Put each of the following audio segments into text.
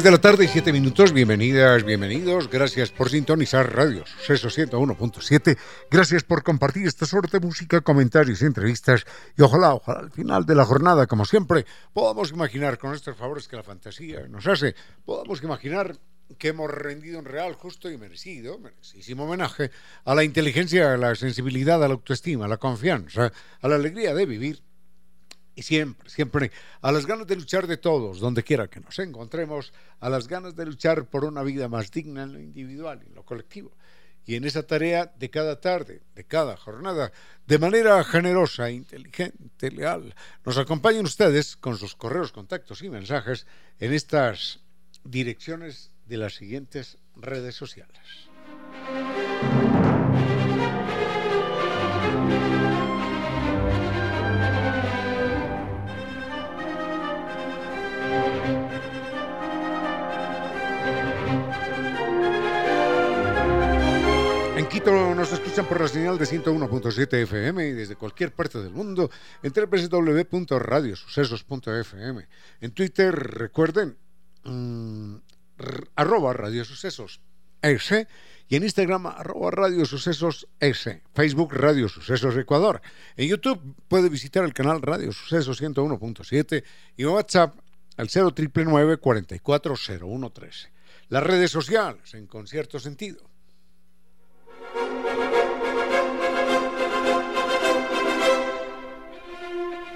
Tres de la tarde y siete minutos, bienvenidas, bienvenidos, gracias por sintonizar Radio Suceso 101.7, gracias por compartir esta suerte de música, comentarios y entrevistas. Y ojalá, ojalá al final de la jornada, como siempre, podamos imaginar con estos favores que la fantasía nos hace, podamos imaginar que hemos rendido un real, justo y merecido, merecidísimo homenaje a la inteligencia, a la sensibilidad, a la autoestima, a la confianza, a la alegría de vivir y siempre, siempre a las ganas de luchar de todos, donde quiera que nos encontremos, a las ganas de luchar por una vida más digna en lo individual en lo colectivo. Y en esa tarea de cada tarde, de cada jornada, de manera generosa, inteligente, leal, nos acompañan ustedes con sus correos, contactos y mensajes en estas direcciones de las siguientes redes sociales. Nos escuchan por la señal de 101.7 FM y desde cualquier parte del mundo en www.radiosucesos.fm. En Twitter, recuerden, mmm, arroba radiosucesos S y en Instagram arroba Radio Sucesos S, Facebook Radio Sucesos Ecuador. En YouTube puede visitar el canal Radio Sucesos 101.7 y WhatsApp al 0999 440113. Las redes sociales en concierto sentido.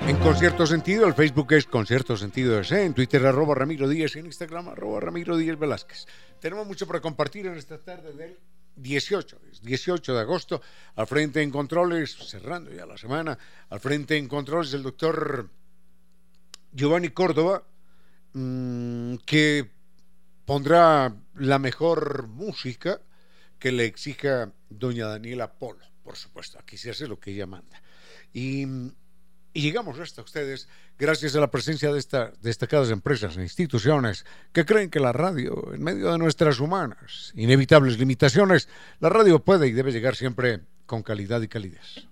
En concierto sentido, el Facebook es concierto sentido ese, en Twitter arroba Ramiro Díaz y en Instagram arroba Ramiro Díaz Velázquez. Tenemos mucho para compartir en esta tarde del 18, 18 de agosto, al frente en controles, cerrando ya la semana, al frente en controles el doctor Giovanni Córdoba, mmm, que pondrá la mejor música que le exija doña Daniela Polo, por supuesto, aquí se hace lo que ella manda. Y y llegamos hasta ustedes gracias a la presencia de estas destacadas empresas e instituciones que creen que la radio, en medio de nuestras humanas, inevitables limitaciones, la radio puede y debe llegar siempre con calidad y calidez.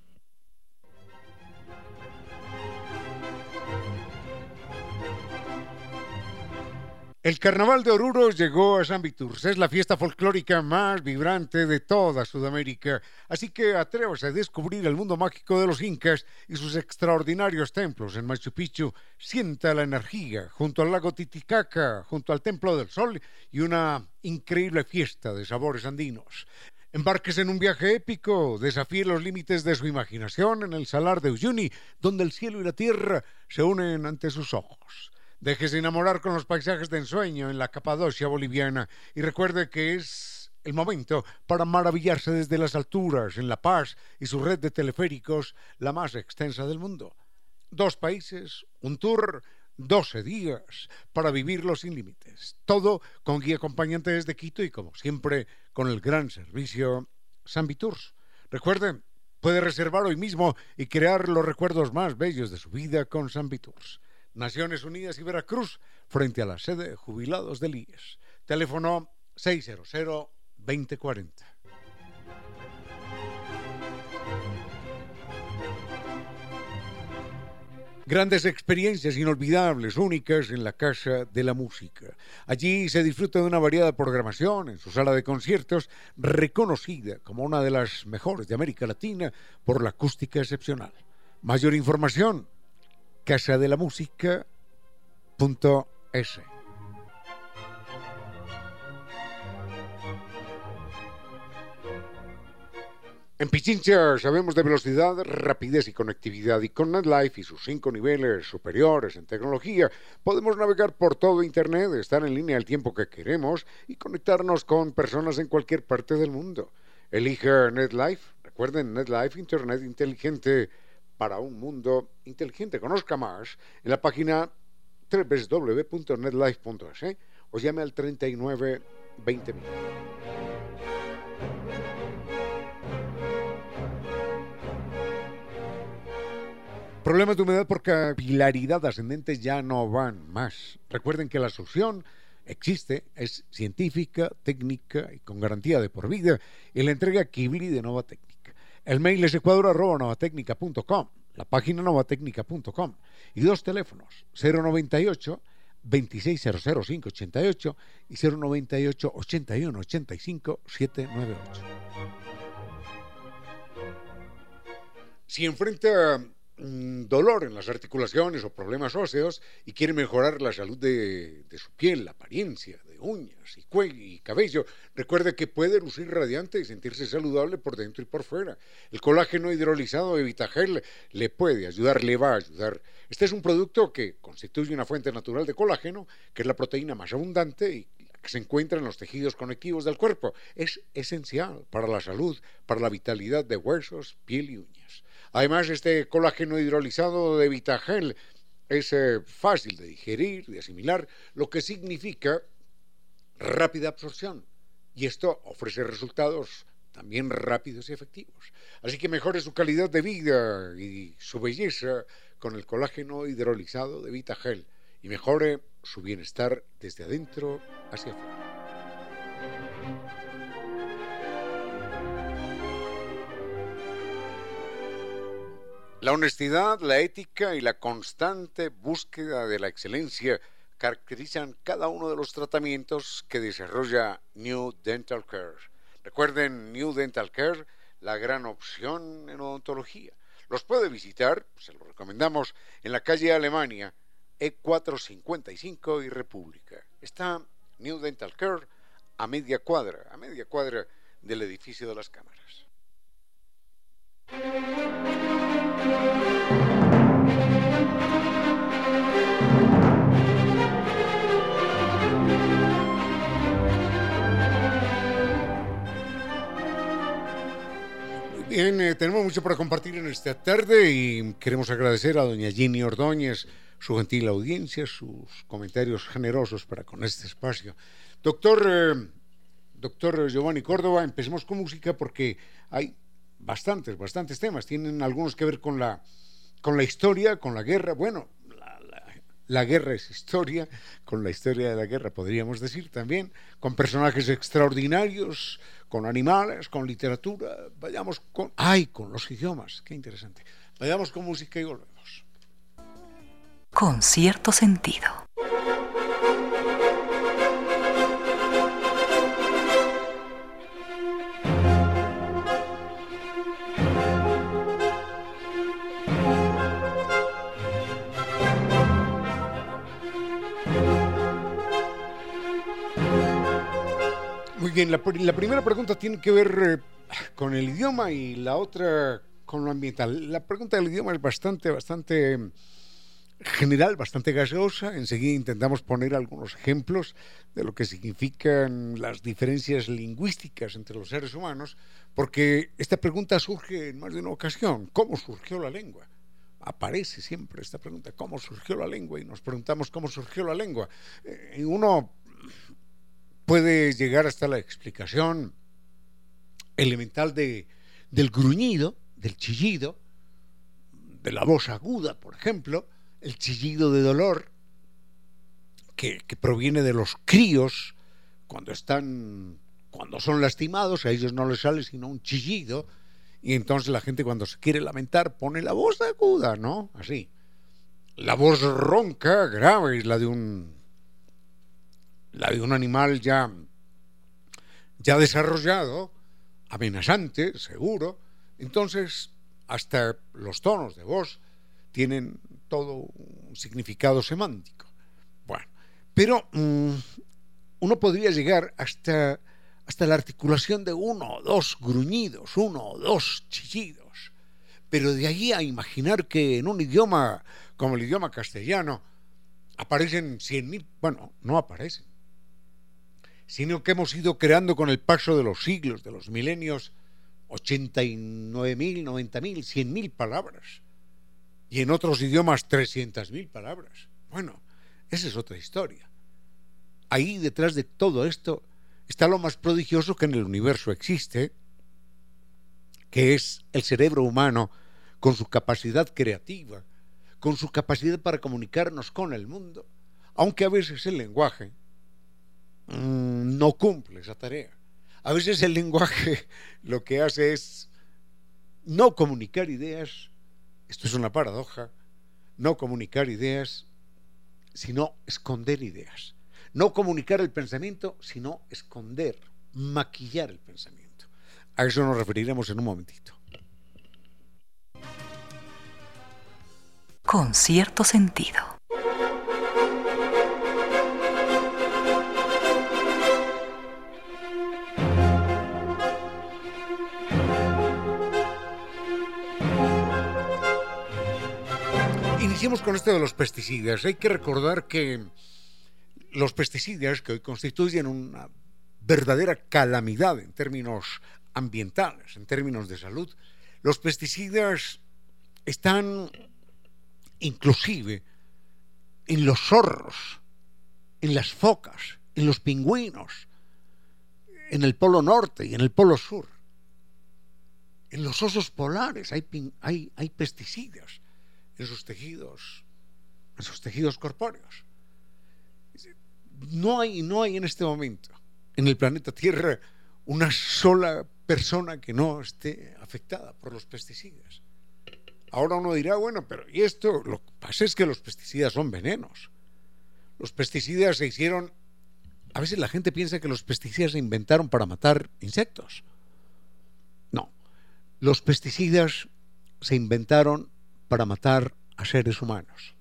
El Carnaval de Oruro llegó a San Viturs. Es la fiesta folclórica más vibrante de toda Sudamérica. Así que atrévase a descubrir el mundo mágico de los incas y sus extraordinarios templos en Machu Picchu. Sienta la energía junto al lago Titicaca, junto al Templo del Sol y una increíble fiesta de sabores andinos. Embarques en un viaje épico, desafíe los límites de su imaginación en el Salar de Uyuni, donde el cielo y la tierra se unen ante sus ojos. Déjese enamorar con los paisajes de ensueño en la Capadocia boliviana y recuerde que es el momento para maravillarse desde las alturas en La Paz y su red de teleféricos, la más extensa del mundo. Dos países, un tour, 12 días para vivirlo sin límites. Todo con guía acompañante desde Quito y como siempre con el gran servicio San Viturs. Recuerde, puede reservar hoy mismo y crear los recuerdos más bellos de su vida con San Viturs. Naciones Unidas y Veracruz, frente a la sede de jubilados del IES. Teléfono 600-2040. Grandes experiencias inolvidables, únicas en la Casa de la Música. Allí se disfruta de una variada programación en su sala de conciertos, reconocida como una de las mejores de América Latina por la acústica excepcional. Mayor información casadelamusica.es. En Pichincha sabemos de velocidad, rapidez y conectividad y con NetLife y sus cinco niveles superiores en tecnología podemos navegar por todo Internet, estar en línea el tiempo que queremos y conectarnos con personas en cualquier parte del mundo. Elija NetLife, recuerden NetLife Internet inteligente para un mundo inteligente. Conozca más en la página www.netlife.es ¿eh? o llame al 39 20 Problemas de humedad por capilaridad ascendente ya no van más. Recuerden que la solución existe, es científica, técnica y con garantía de por vida y la entrega Kibli de Nova Técnica. El mail es ecuador.novatecnica.com, la página novatecnica.com y dos teléfonos, 098 2600588 y 098 81 85 798. Si enfrenta dolor en las articulaciones o problemas óseos y quiere mejorar la salud de, su piel, la apariencia, de uñas y cuello y cabello, recuerde que puede lucir radiante y sentirse saludable por dentro y por fuera. El colágeno hidrolizado de Vitagel le puede ayudar, le va a ayudar. Este es un producto que constituye una fuente natural de colágeno, que es la proteína más abundante y que se encuentra en los tejidos conectivos del cuerpo. Es esencial para la salud, para la vitalidad de huesos, piel y uñas. Además, este colágeno hidrolizado de Vitagel es eh, fácil de digerir, de asimilar, lo que significa rápida absorción. Y esto ofrece resultados también rápidos y efectivos. Así que mejore su calidad de vida y su belleza con el colágeno hidrolizado de Vitagel y mejore su bienestar desde adentro hacia afuera. La honestidad, la ética y la constante búsqueda de la excelencia caracterizan cada uno de los tratamientos que desarrolla New Dental Care. Recuerden New Dental Care, la gran opción en odontología. Los puede visitar, se lo recomendamos, en la calle Alemania, E455 y República. Está New Dental Care a media cuadra, a media cuadra del edificio de las cámaras. Bien, eh, tenemos mucho para compartir en esta tarde y queremos agradecer a doña Ginny Ordóñez su gentil audiencia, sus comentarios generosos para con este espacio. Doctor, eh, doctor Giovanni Córdoba, empecemos con música porque hay bastantes, bastantes temas. Tienen algunos que ver con la, con la historia, con la guerra. Bueno, la, guerra es historia, con la historia de la guerra podríamos decir también, con personajes extraordinarios, con animales, con literatura. Vayamos con... ¡Ay! Con los idiomas. Qué interesante. Vayamos con música y volvemos. Con cierto sentido. Bien, la, primera pregunta tiene que ver eh, con el idioma y la otra con lo ambiental. La pregunta del idioma es bastante, bastante general, bastante gaseosa. Enseguida intentamos poner algunos ejemplos de lo que significan las diferencias lingüísticas entre los seres humanos, porque esta pregunta surge en más de una ocasión. ¿Cómo surgió la lengua? Aparece siempre esta pregunta, ¿cómo surgió la lengua? Y nos preguntamos cómo surgió la lengua. Eh, y uno puede llegar hasta la explicación elemental de, del gruñido, del chillido, de la voz aguda, por ejemplo, el chillido de dolor, que, proviene de los críos cuando están, cuando son lastimados, a ellos no les sale sino un chillido, y entonces la gente cuando se quiere lamentar pone la voz aguda, ¿no? Así. La voz ronca, grave, es la de un la de un animal ya, ya desarrollado, amenazante, seguro, entonces hasta los tonos de voz tienen todo un significado semántico. Bueno, pero mm, uno podría llegar hasta, hasta la articulación de uno o dos gruñidos, uno o dos chillidos. Pero de allí a imaginar que en un idioma como el idioma castellano aparecen cien mil, bueno, no aparecen, sino que hemos ido creando con el paso de los siglos, de los milenios, 89 mil, 90 mil, 100 mil palabras. Y en otros idiomas 300 mil palabras. Bueno, esa es otra historia. Ahí detrás de todo esto está lo más prodigioso que en el universo existe, que es el cerebro humano con su capacidad creativa, con su capacidad para comunicarnos con el mundo, aunque a veces el lenguaje mm, no cumple esa tarea. A veces el lenguaje lo que hace es no comunicar ideas, esto es una paradoja, no comunicar ideas, sino esconder ideas. No comunicar el pensamiento, sino esconder, maquillar el pensamiento. A eso nos referiremos en un momentito. Con cierto sentido. Iniciemos con esto de los pesticidas. Hay que recordar que los pesticidas, que hoy constituyen una verdadera calamidad en términos ambientales, en términos de salud, los pesticidas están inclusive en los zorros, en las focas, en los pingüinos, en el polo norte y en el polo sur. En los osos polares hay, hay, hay pesticidas en sus tejidos, en sus tejidos corpóreos. No hay, no hay en este momento en el planeta Tierra una sola persona que no esté afectada por los pesticidas. Ahora uno dirá, bueno, pero ¿y esto? Lo que pasa es que los pesticidas son venenos. Los pesticidas se hicieron... A veces la gente piensa que los pesticidas se inventaron para matar insectos. No, los pesticidas se inventaron para matar a seres humanos.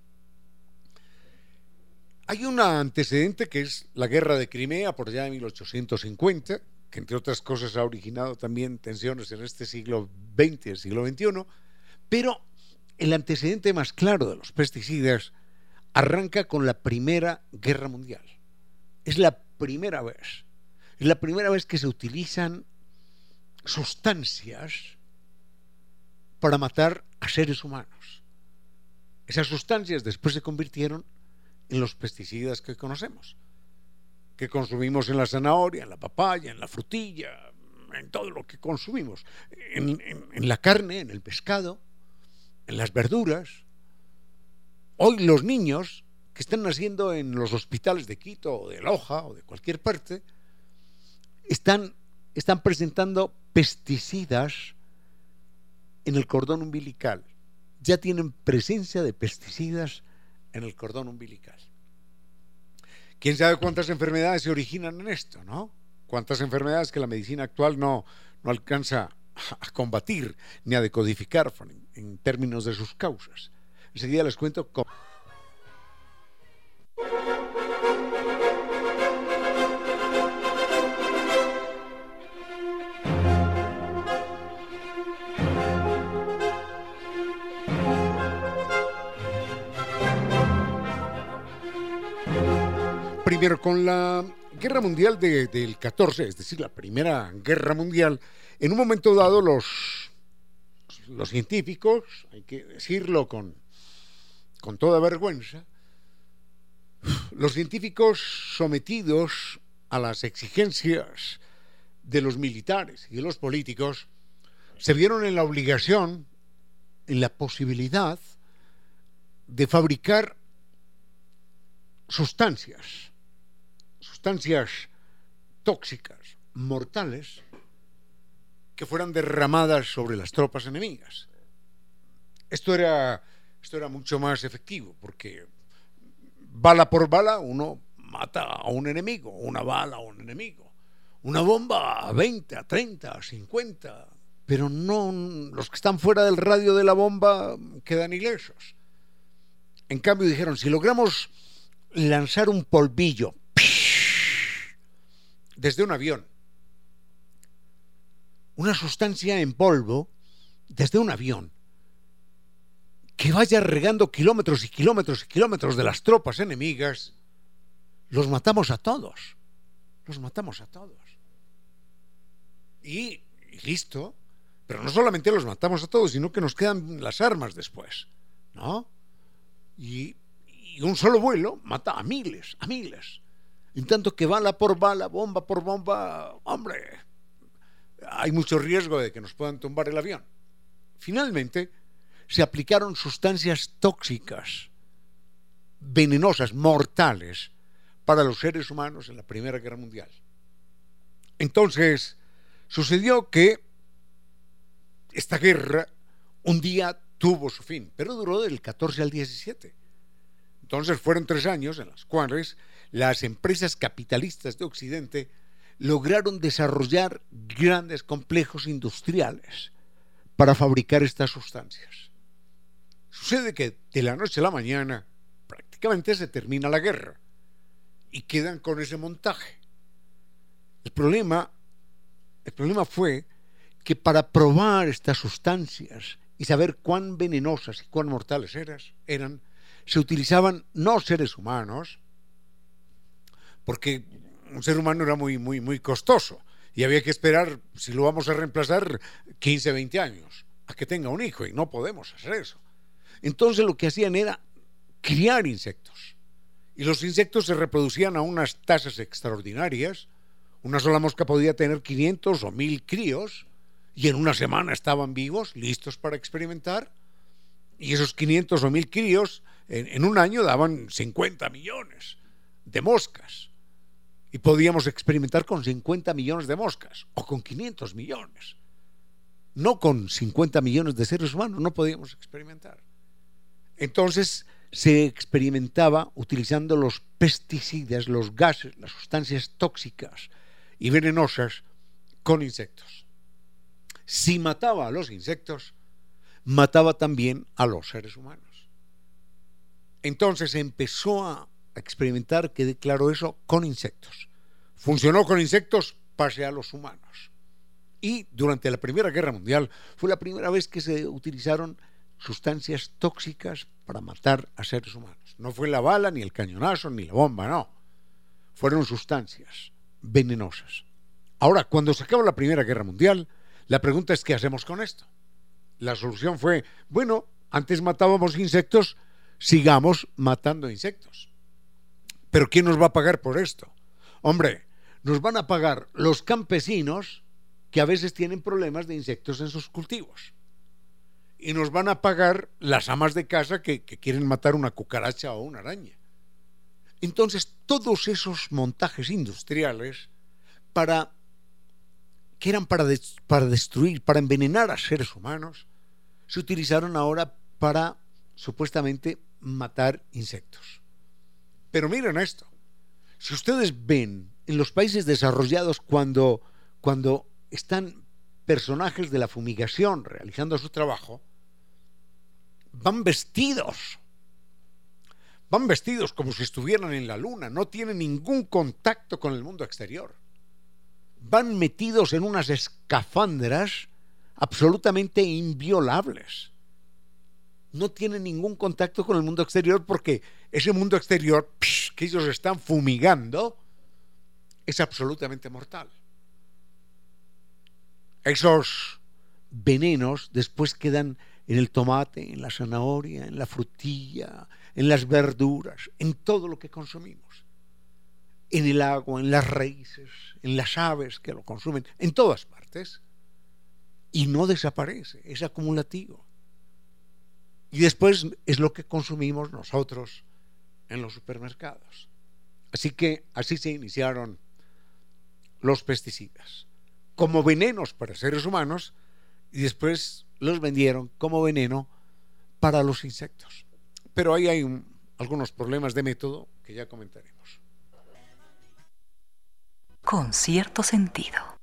Hay un antecedente que es la guerra de Crimea por allá de 1850, que entre otras cosas ha originado también tensiones en este siglo XX y el siglo XXI, pero el antecedente más claro de los pesticidas arranca con la Primera Guerra Mundial. Es la primera vez, es la primera vez que se utilizan sustancias para matar a seres humanos. Esas sustancias después se convirtieron en los pesticidas que conocemos, que consumimos en la zanahoria, en la papaya, en la frutilla, en todo lo que consumimos, en, la carne, en el pescado, en las verduras. Hoy los niños que están naciendo en los hospitales de Quito o de Loja o de cualquier parte, están, están presentando pesticidas en el cordón umbilical. Ya tienen presencia de pesticidas en el cordón umbilical. ¿Quién sabe cuántas enfermedades se originan en esto, no? Cuántas enfermedades que la medicina actual no, no alcanza a combatir ni a decodificar en términos de sus causas. Enseguida les cuento cómo. Primero, con la Guerra Mundial del 14, es decir, la Primera Guerra Mundial, en un momento dado los, los científicos, hay que decirlo con, con toda vergüenza, los científicos sometidos a las exigencias de los militares y de los políticos se vieron en la obligación, en la posibilidad de fabricar sustancias, sustancias tóxicas, mortales, que fueran derramadas sobre las tropas enemigas. Esto era, esto era mucho más efectivo, porque bala por bala uno mata a un enemigo, una bala a un enemigo, una bomba a 20, a 30, a 50, pero no los que están fuera del radio de la bomba quedan ilesos. En cambio dijeron, si logramos lanzar un polvillo desde un avión una sustancia en polvo desde un avión que vaya regando kilómetros y kilómetros y kilómetros de las tropas enemigas, los matamos a todos. Los matamos a todos. Y, listo. Pero no solamente los matamos a todos, sino que nos quedan las armas después. ¿No? Y, y un solo vuelo mata a miles, a miles. En tanto que bala por bala, bomba por bomba, hombre, hay mucho riesgo de que nos puedan tumbar el avión. Finalmente, se aplicaron sustancias tóxicas, venenosas, mortales, para los seres humanos en la Primera Guerra Mundial. Entonces, sucedió que esta guerra un día tuvo su fin, pero duró del 14 al 17. Entonces fueron tres años en los cuales las empresas capitalistas de Occidente lograron desarrollar grandes complejos industriales para fabricar estas sustancias. Sucede que de la noche a la mañana prácticamente se termina la guerra y quedan con ese montaje. El problema, el problema fue que para probar estas sustancias y saber cuán venenosas y cuán mortales eran, se utilizaban no seres humanos, porque un ser humano era muy, muy, muy costoso y había que esperar, si lo vamos a reemplazar, 15, 20 años a que tenga un hijo y no podemos hacer eso. Entonces lo que hacían era criar insectos y los insectos se reproducían a unas tasas extraordinarias. Una sola mosca podía tener 500 o 1000 críos y en una semana estaban vivos, listos para experimentar. Y esos 500 o 1000 críos en, un año daban 50 millones de moscas y podíamos experimentar con 50 millones de moscas o con 500 millones. No con 50 millones de seres humanos, no podíamos experimentar. Entonces se experimentaba utilizando los pesticidas, los gases, las sustancias tóxicas y venenosas con insectos. Si mataba a los insectos, mataba también a los seres humanos. Entonces empezó a experimentar, quede claro eso, con insectos. Funcionó con insectos, pase a los humanos. Y durante la Primera Guerra Mundial fue la primera vez que se utilizaron sustancias tóxicas para matar a seres humanos. No fue la bala, ni el cañonazo, ni la bomba, no. Fueron sustancias venenosas. Ahora, cuando se acabó la Primera Guerra Mundial, la pregunta es ¿qué hacemos con esto? La solución fue, bueno, antes matábamos insectos, sigamos matando insectos. Pero ¿quién nos va a pagar por esto? Hombre, nos van a pagar los campesinos que a veces tienen problemas de insectos en sus cultivos. Y nos van a pagar las amas de casa que, quieren matar una cucaracha o una araña. Entonces, todos esos montajes industriales para que eran para, para destruir, para envenenar a seres humanos, se utilizaron ahora para supuestamente matar insectos. Pero miren esto. Si ustedes ven en los países desarrollados cuando, cuando están personajes de la fumigación realizando su trabajo, van vestidos. Van vestidos como si estuvieran en la luna, no tienen ningún contacto con el mundo exterior. Van metidos en unas escafandras absolutamente inviolables no tienen ningún contacto con el mundo exterior porque ese mundo exterior que ellos están fumigando es absolutamente mortal. Esos venenos después quedan en el tomate, en la zanahoria, en la frutilla, en las verduras, en todo lo que consumimos. En el agua, en las raíces, en las aves que lo consumen, en todas partes. Y no desaparece, es acumulativo. Y después es lo que consumimos nosotros en los supermercados. Así que así se iniciaron los pesticidas, como venenos para seres humanos, y después los vendieron como veneno para los insectos. Pero ahí hay algunos problemas de método que ya comentaremos. Con cierto sentido.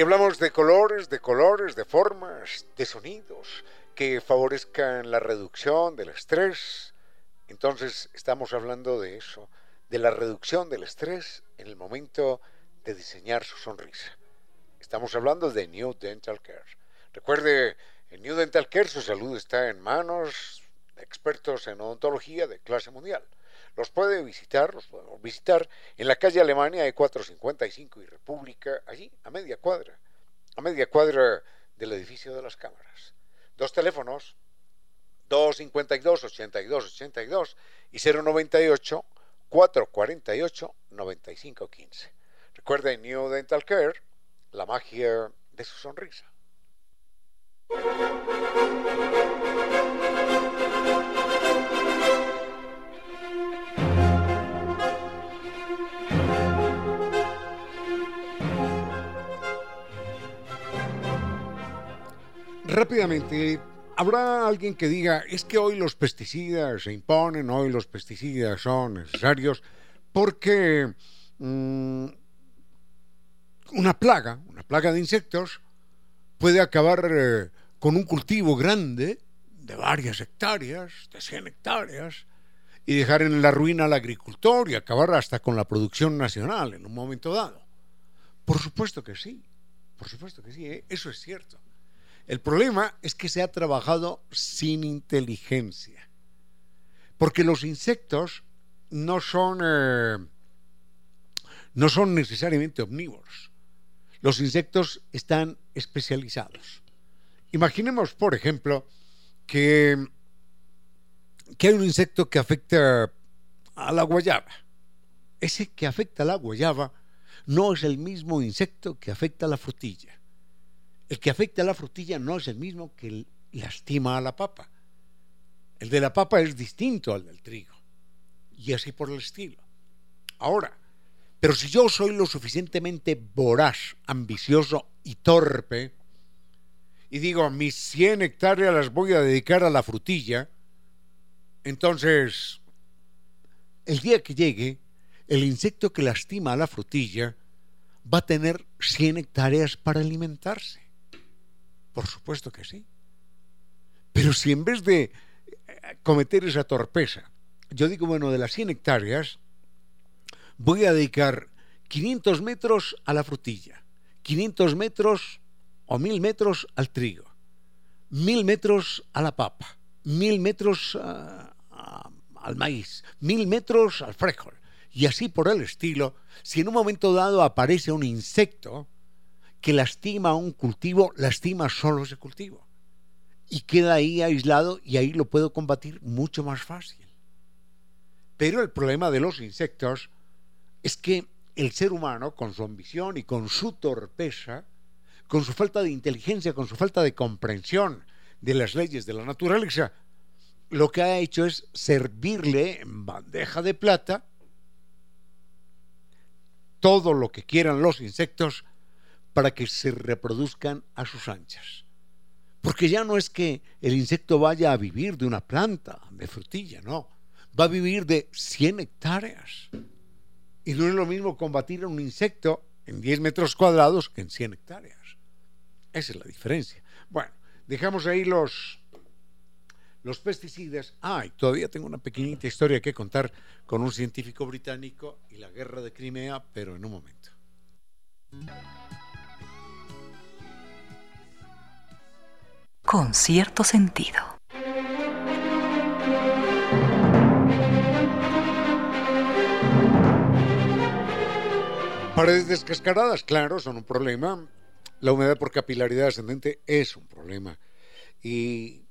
Si hablamos de colores, de colores, de formas, de sonidos que favorezcan la reducción del estrés, entonces estamos hablando de eso, de la reducción del estrés en el momento de diseñar su sonrisa. Estamos hablando de New Dental Care. Recuerde, en New Dental Care su salud está en manos de expertos en odontología de clase mundial. Los puede visitar, los podemos visitar en la calle Alemania E455 y República, allí, a media cuadra, a media cuadra del edificio de las cámaras. Dos teléfonos, 252-8282 y 098 448 9515. Recuerde New Dental Care, la magia de su sonrisa. Rápidamente, habrá alguien que diga, es que hoy los pesticidas se imponen, hoy los pesticidas son necesarios, porque mm, una plaga, una plaga de insectos, puede acabar eh, con un cultivo grande de varias hectáreas, de 100 hectáreas, y dejar en la ruina al agricultor y acabar hasta con la producción nacional en un momento dado. Por supuesto que sí, por supuesto que sí, ¿eh? eso es cierto. El problema es que se ha trabajado sin inteligencia, porque los insectos no son, eh, no son necesariamente omnívoros. Los insectos están especializados. Imaginemos, por ejemplo, que, que hay un insecto que afecta a la guayaba. Ese que afecta a la guayaba no es el mismo insecto que afecta a la frutilla. El que afecta a la frutilla no es el mismo que lastima a la papa. El de la papa es distinto al del trigo. Y así por el estilo. Ahora, pero si yo soy lo suficientemente voraz, ambicioso y torpe, y digo, mis 100 hectáreas las voy a dedicar a la frutilla, entonces, el día que llegue, el insecto que lastima a la frutilla va a tener 100 hectáreas para alimentarse. Por supuesto que sí. Pero si en vez de eh, cometer esa torpeza, yo digo, bueno, de las 100 hectáreas, voy a dedicar 500 metros a la frutilla, 500 metros o 1000 metros al trigo, 1000 metros a la papa, 1000 metros al maíz, 1000 metros al frijol. Y así por el estilo, si en un momento dado aparece un insecto que lastima un cultivo, lastima solo ese cultivo. Y queda ahí aislado y ahí lo puedo combatir mucho más fácil. Pero el problema de los insectos es que el ser humano, con su ambición y con su torpeza, con su falta de inteligencia, con su falta de comprensión de las leyes de la naturaleza, lo que ha hecho es servirle en bandeja de plata todo lo que quieran los insectos para que se reproduzcan a sus anchas. Porque ya no es que el insecto vaya a vivir de una planta, de frutilla, no. Va a vivir de 100 hectáreas. Y no es lo mismo combatir a un insecto en 10 metros cuadrados que en 100 hectáreas. Esa es la diferencia. Bueno, dejamos ahí los, los pesticidas. Ah, todavía tengo una pequeñita historia que contar con un científico británico y la guerra de Crimea, pero en un momento. Con cierto sentido. Paredes descascaradas, claro, son un problema. La humedad por capilaridad ascendente es un problema. Y,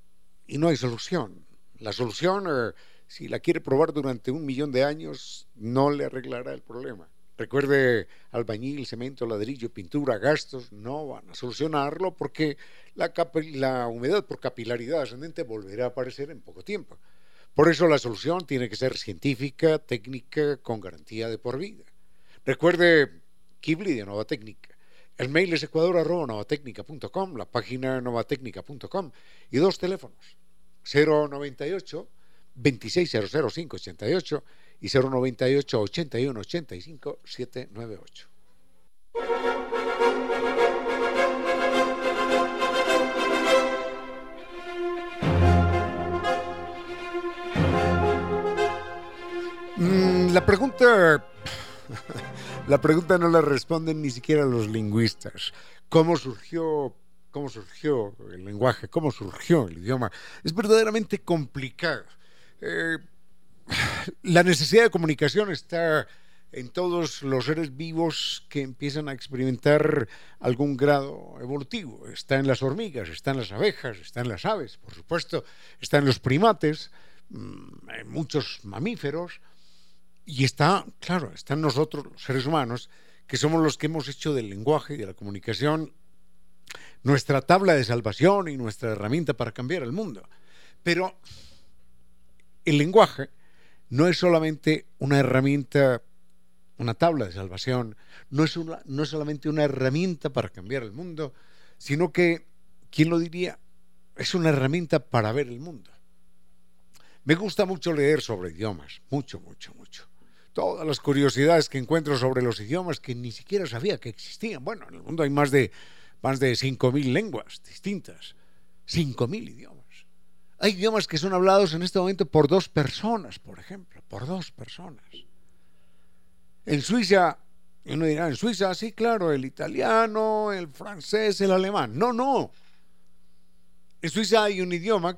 no hay solución. La solución, eh, si la quiere probar durante un millón de años, no le arreglará el problema. Recuerde, albañil, cemento, ladrillo, pintura, gastos, no van a solucionarlo porque la, humedad por capilaridad ascendente volverá a aparecer en poco tiempo. Por eso la solución tiene que ser científica, técnica, con garantía de por vida. Recuerde Kibli de Nova Técnica. El mail es ecuador.novatecnica.com, la página novatecnica.com y dos teléfonos, 098 2600588 y 098 81 85 798. La pregunta, la pregunta no la responden ni siquiera los lingüistas. ¿Cómo surgió, cómo surgió el lenguaje? ¿Cómo surgió el idioma? Es verdaderamente complicado. Eh, la necesidad de comunicación está en todos los seres vivos que empiezan a experimentar algún grado evolutivo. Está en las hormigas, está en las abejas, está en las aves, por supuesto, está en los primates, mm, en muchos mamíferos, y está, claro, está en nosotros, los seres humanos, que somos los que hemos hecho del lenguaje y de la comunicación nuestra tabla de salvación y nuestra herramienta para cambiar el mundo. Pero el lenguaje no es solamente una herramienta una tabla de salvación, no es, no es solamente una herramienta para cambiar el mundo, sino que, ¿quién lo diría? Es una herramienta para ver el mundo. Me gusta mucho leer sobre idiomas, mucho, mucho, mucho. Todas las curiosidades que encuentro sobre los idiomas que ni siquiera sabía que existían. Bueno, en el mundo hay más de, más de 5.000 lenguas distintas. 5.000 idiomas. Hay idiomas que son hablados en este momento por dos personas, por ejemplo, por dos personas. En Suiza, uno dirá, en Suiza, sí, claro, el italiano, el francés, el alemán. No, no. En Suiza hay un idioma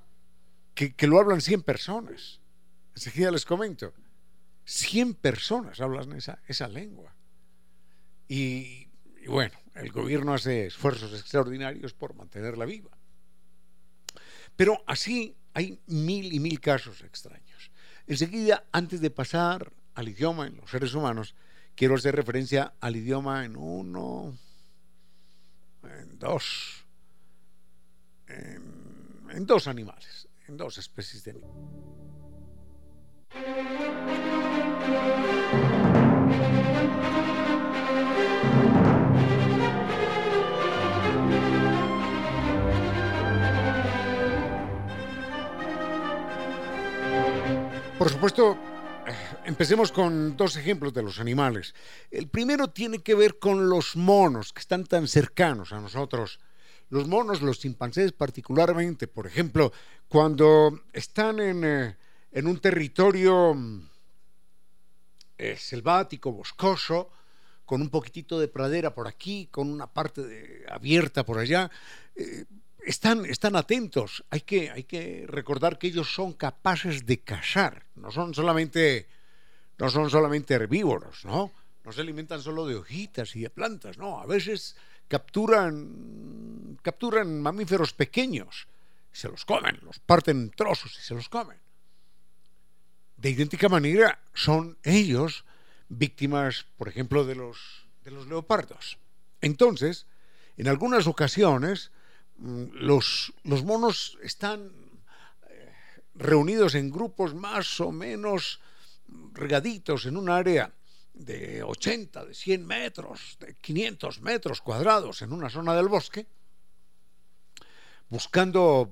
que, lo hablan 100 personas. Enseguida les comento. 100 personas hablan esa, esa lengua. Y bueno, el gobierno hace esfuerzos extraordinarios por mantenerla viva. Pero así hay mil y mil casos extraños. Enseguida, antes de pasar al idioma en los seres humanos, quiero hacer referencia al idioma en uno, en dos, en, dos animales, en dos especies de animales. Por supuesto, Empecemos con dos ejemplos de los animales. El primero tiene que ver con los monos, que están tan cercanos a nosotros. Los monos, los chimpancés particularmente, por ejemplo, cuando están en, eh, un territorio eh, selvático, boscoso, con un poquitito de pradera por aquí, con una parte abierta por allá, eh, están, están atentos. Hay que, hay que recordar que ellos son capaces de cazar, no son solamente no son solamente herbívoros, ¿no? No se alimentan solo de hojitas y de plantas, no, a veces capturan, capturan mamíferos pequeños, se los comen, los parten en trozos y se los comen. De idéntica manera son ellos víctimas, por ejemplo, de los, de los leopardos. Entonces, en algunas ocasiones, los, los monos están eh, reunidos en grupos más o menos regaditos en un área de 80, de 100 metros, de 500 metros cuadrados en una zona del bosque, buscando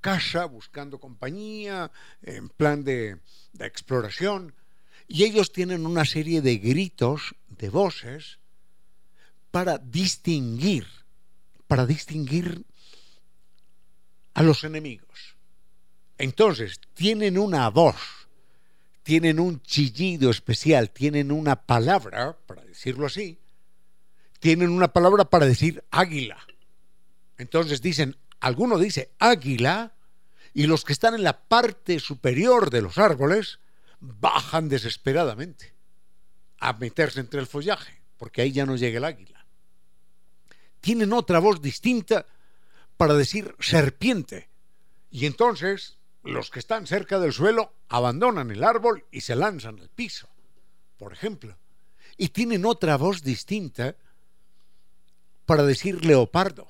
casa, buscando compañía, en plan de exploración, y ellos tienen una serie de gritos, de voces, para distinguir, para distinguir a los enemigos. Entonces, tienen una voz tienen un chillido especial, tienen una palabra, para decirlo así, tienen una palabra para decir águila. Entonces dicen, alguno dice águila, y los que están en la parte superior de los árboles bajan desesperadamente a meterse entre el follaje, porque ahí ya no llega el águila. Tienen otra voz distinta para decir serpiente. Y entonces los que están cerca del suelo abandonan el árbol y se lanzan al piso, por ejemplo. Y tienen otra voz distinta para decir leopardo.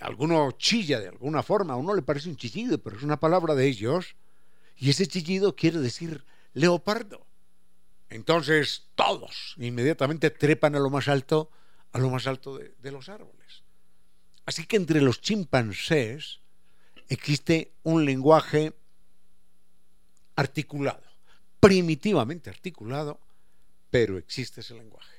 Alguno chilla de alguna forma, a uno le parece un chillido, pero es una palabra de ellos. Y ese chillido quiere decir leopardo. Entonces todos inmediatamente trepan a lo más alto, a lo más alto de, de los árboles. Así que entre los chimpancés, existe un lenguaje articulado, primitivamente articulado, pero existe ese lenguaje.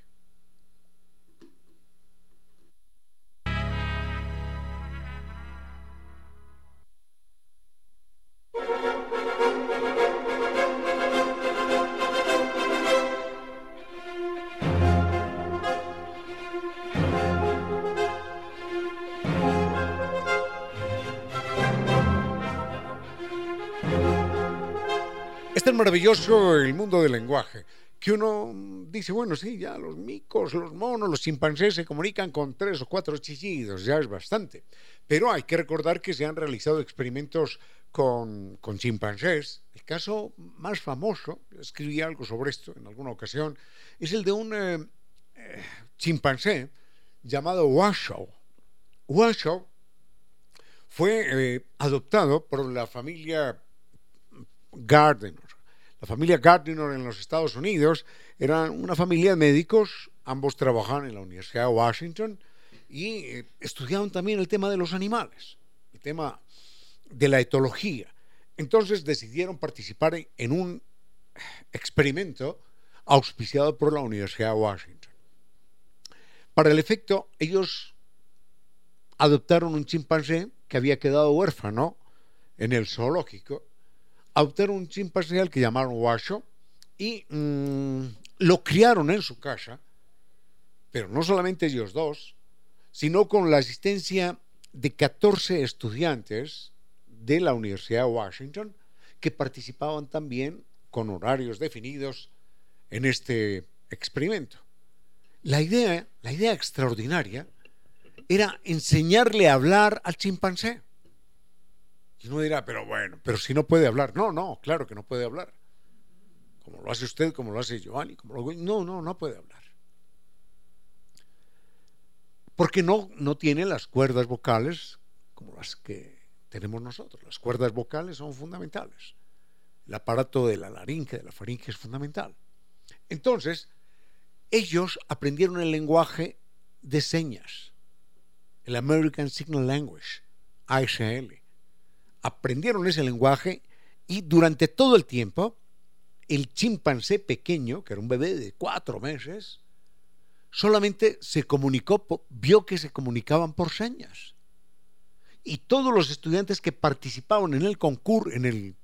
Es maravilloso el mundo del lenguaje, que uno dice, bueno, sí, ya los micos, los monos, los chimpancés se comunican con tres o cuatro chillidos, ya es bastante. Pero hay que recordar que se han realizado experimentos con, con chimpancés. El caso más famoso, escribí algo sobre esto en alguna ocasión, es el de un eh, eh, chimpancé llamado Washoe. Washoe fue eh, adoptado por la familia Gardner. La familia Gardner en los Estados Unidos era una familia de médicos, ambos trabajaban en la Universidad de Washington y eh, estudiaban también el tema de los animales, el tema de la etología. Entonces decidieron participar en un experimento auspiciado por la Universidad de Washington. Para el efecto, ellos adoptaron un chimpancé que había quedado huérfano en el zoológico adoptaron un chimpancé al que llamaron Washo y mm, lo criaron en su casa, pero no solamente ellos dos, sino con la asistencia de 14 estudiantes de la Universidad de Washington que participaban también con horarios definidos en este experimento. La idea, la idea extraordinaria era enseñarle a hablar al chimpancé. Y uno dirá, pero bueno, pero si no puede hablar. No, no, claro que no puede hablar. Como lo hace usted, como lo hace Giovanni, como lo... No, no, no puede hablar. Porque no, no tiene las cuerdas vocales como las que tenemos nosotros. Las cuerdas vocales son fundamentales. El aparato de la laringe, de la faringe es fundamental. Entonces, ellos aprendieron el lenguaje de señas, el American Signal Language, ASL aprendieron ese lenguaje y durante todo el tiempo el chimpancé pequeño, que era un bebé de cuatro meses, solamente se comunicó, vio que se comunicaban por señas. Y todos los estudiantes que participaban en el concurso, en el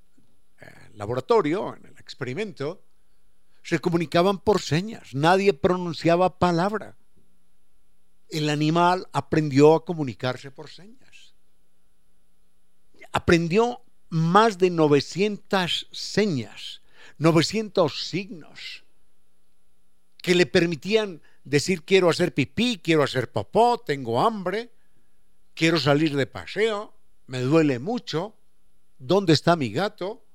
eh, laboratorio, en el experimento, se comunicaban por señas. Nadie pronunciaba palabra. El animal aprendió a comunicarse por señas aprendió más de 900 señas, 900 signos que le permitían decir quiero hacer pipí, quiero hacer popó, tengo hambre, quiero salir de paseo, me duele mucho, ¿dónde está mi gato?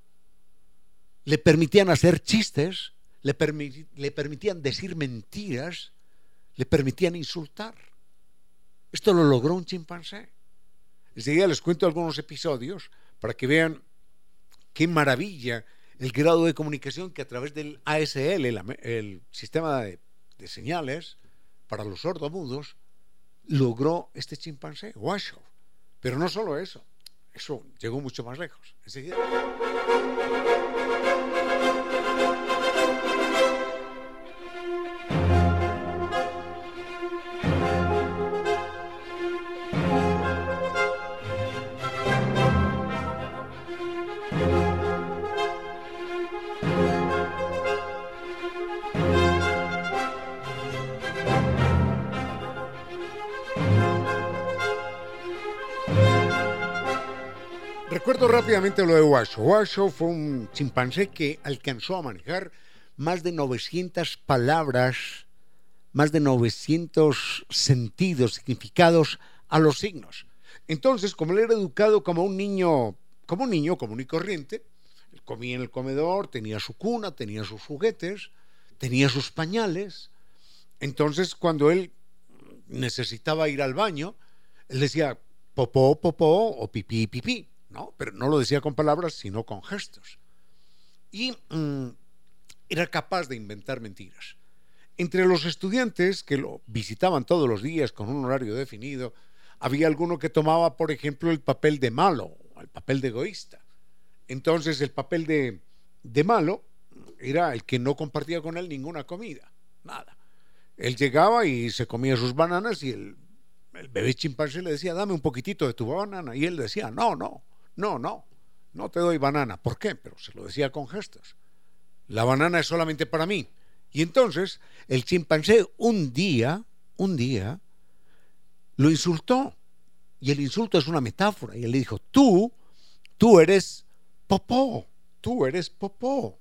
Le permitían hacer chistes, le, le permitían decir mentiras, le permitían insultar. Esto lo logró un chimpancé. Enseguida les cuento algunos episodios para que vean qué maravilla el grado de comunicación que a través del ASL, el, sistema de, señales para los sordomudos, logró este chimpancé, Washoe. Pero no solo eso, eso llegó mucho más lejos. Recuerdo rápidamente lo de Washoe. Washoe fue un chimpancé que alcanzó a manejar más de 900 palabras, más de 900 sentidos, significados a los signos. Entonces, como él era educado como un niño, como un niño común y corriente, comía en el comedor, tenía su cuna, tenía sus juguetes, tenía sus pañales. Entonces, cuando él necesitaba ir al baño, él decía popó, popó o pipí, pipí. ¿No? Pero no lo decía con palabras, sino con gestos. Y mm, era capaz de inventar mentiras. Entre los estudiantes que lo visitaban todos los días con un horario definido, había alguno que tomaba, por ejemplo, el papel de malo, el papel de egoísta. Entonces, el papel de, de malo era el que no compartía con él ninguna comida, nada. Él llegaba y se comía sus bananas y el, el bebé chimpancé le decía, dame un poquitito de tu banana. Y él decía, no, no, no, no, no te doy banana. ¿Por qué? Pero se lo decía con gestos. La banana es solamente para mí. Y entonces el chimpancé un día, un día, lo insultó. Y el insulto es una metáfora. Y él le dijo, tú, tú eres popó. tú eres popó.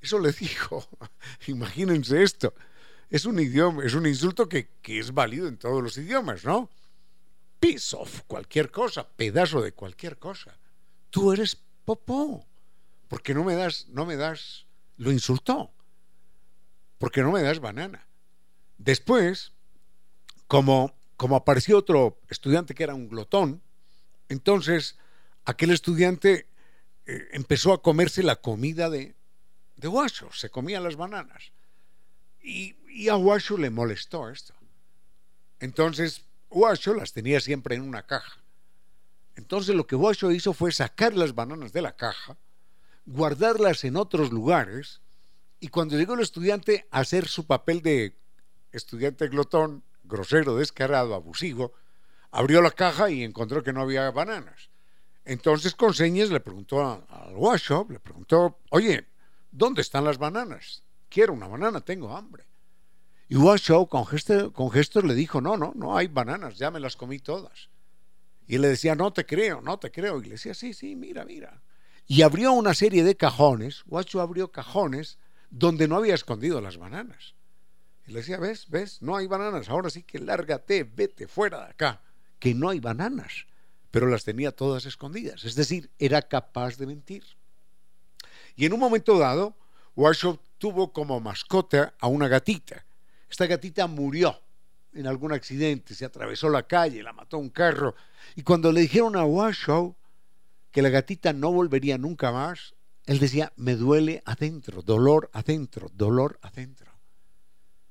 Eso le dijo. Imagínense esto. Es un idioma, es un insulto que, que es válido en todos los idiomas, ¿no? Piece of cualquier cosa, pedazo de cualquier cosa. Tú eres popó. Porque no me das, no me das, lo insultó. Porque no me das banana. Después, como, como apareció otro estudiante que era un glotón, entonces aquel estudiante eh, empezó a comerse la comida de, de Washo, se comía las bananas. Y, y a Washo le molestó esto. Entonces, Washo las tenía siempre en una caja. Entonces lo que Washo hizo fue sacar las bananas de la caja, guardarlas en otros lugares, y cuando llegó el estudiante a hacer su papel de estudiante glotón, grosero, descarado, abusivo, abrió la caja y encontró que no había bananas. Entonces con señas le preguntó al washop, le preguntó, oye, ¿dónde están las bananas? Quiero una banana, tengo hambre. Y Washoe con, con gestos le dijo, no, no, no hay bananas, ya me las comí todas. Y le decía, no te creo, no te creo. Y le decía, sí, sí, mira, mira. Y abrió una serie de cajones, Washoe abrió cajones donde no había escondido las bananas. Y le decía, ves, ves, no hay bananas, ahora sí que lárgate, vete fuera de acá, que no hay bananas pero las tenía todas escondidas. Es decir, era capaz de mentir. Y en un momento dado, Warshop tuvo como mascota a una gatita. Esta gatita murió en algún accidente, se atravesó la calle, la mató un carro. Y cuando le dijeron a Warshop que la gatita no volvería nunca más, él decía, me duele adentro, dolor adentro, dolor adentro.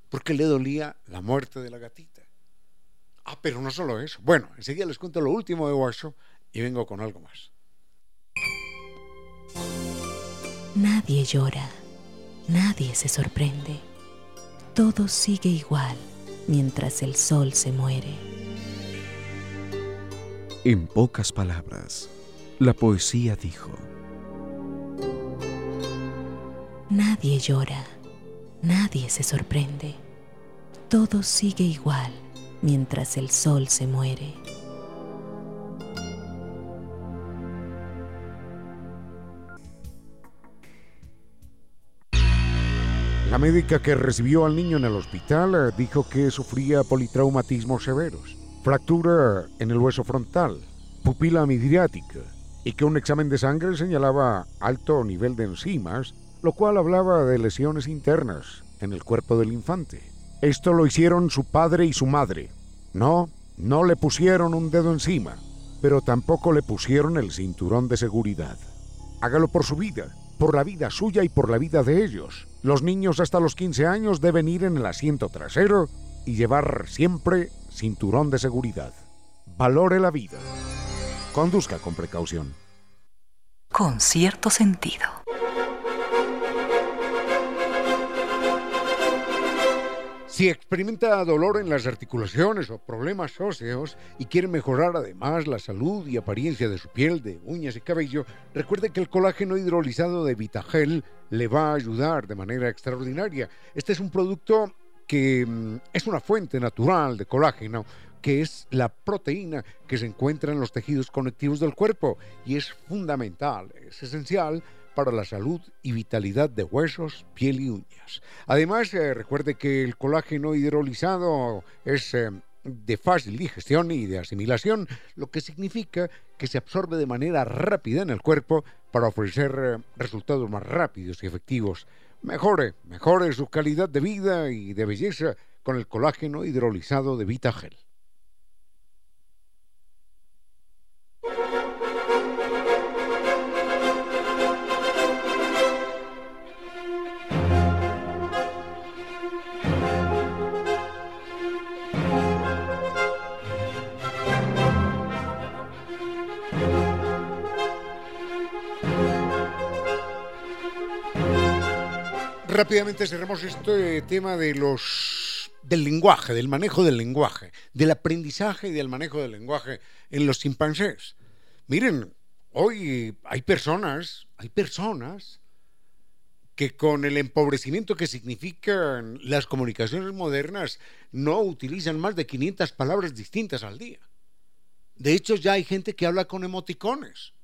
Porque le dolía la muerte de la gatita. Ah, pero no solo eso. Bueno, enseguida les cuento lo último de Warsaw y vengo con algo más. Nadie llora, nadie se sorprende. Todo sigue igual mientras el sol se muere. En pocas palabras, la poesía dijo. Nadie llora, nadie se sorprende. Todo sigue igual mientras el sol se muere. La médica que recibió al niño en el hospital eh, dijo que sufría politraumatismos severos, fractura en el hueso frontal, pupila midriática y que un examen de sangre señalaba alto nivel de enzimas, lo cual hablaba de lesiones internas en el cuerpo del infante. Esto lo hicieron su padre y su madre. No, no le pusieron un dedo encima, pero tampoco le pusieron el cinturón de seguridad. Hágalo por su vida, por la vida suya y por la vida de ellos. Los niños hasta los 15 años deben ir en el asiento trasero y llevar siempre cinturón de seguridad. Valore la vida. Conduzca con precaución. Con cierto sentido. Si experimenta dolor en las articulaciones o problemas óseos y quiere mejorar además la salud y apariencia de su piel, de uñas y cabello, recuerde que el colágeno hidrolizado de Vitagel le va a ayudar de manera extraordinaria. Este es un producto que mm, es una fuente natural de colágeno que es la proteína que se encuentra en los tejidos conectivos del cuerpo y es fundamental, es esencial para la salud y vitalidad de huesos, piel y uñas. Además, eh, recuerde que el colágeno hidrolizado es eh, de fácil digestión y de asimilación, lo que significa que se absorbe de manera rápida en el cuerpo para ofrecer eh, resultados más rápidos y efectivos. Mejore, mejore su calidad de vida y de belleza con el colágeno hidrolizado de Vitagel. Rápidamente cerramos este tema de los del lenguaje, del manejo del lenguaje, del aprendizaje y del manejo del lenguaje en los chimpancés. Miren, hoy hay personas, hay personas que con el empobrecimiento que significan las comunicaciones modernas no utilizan más de 500 palabras distintas al día. De hecho, ya hay gente que habla con emoticones.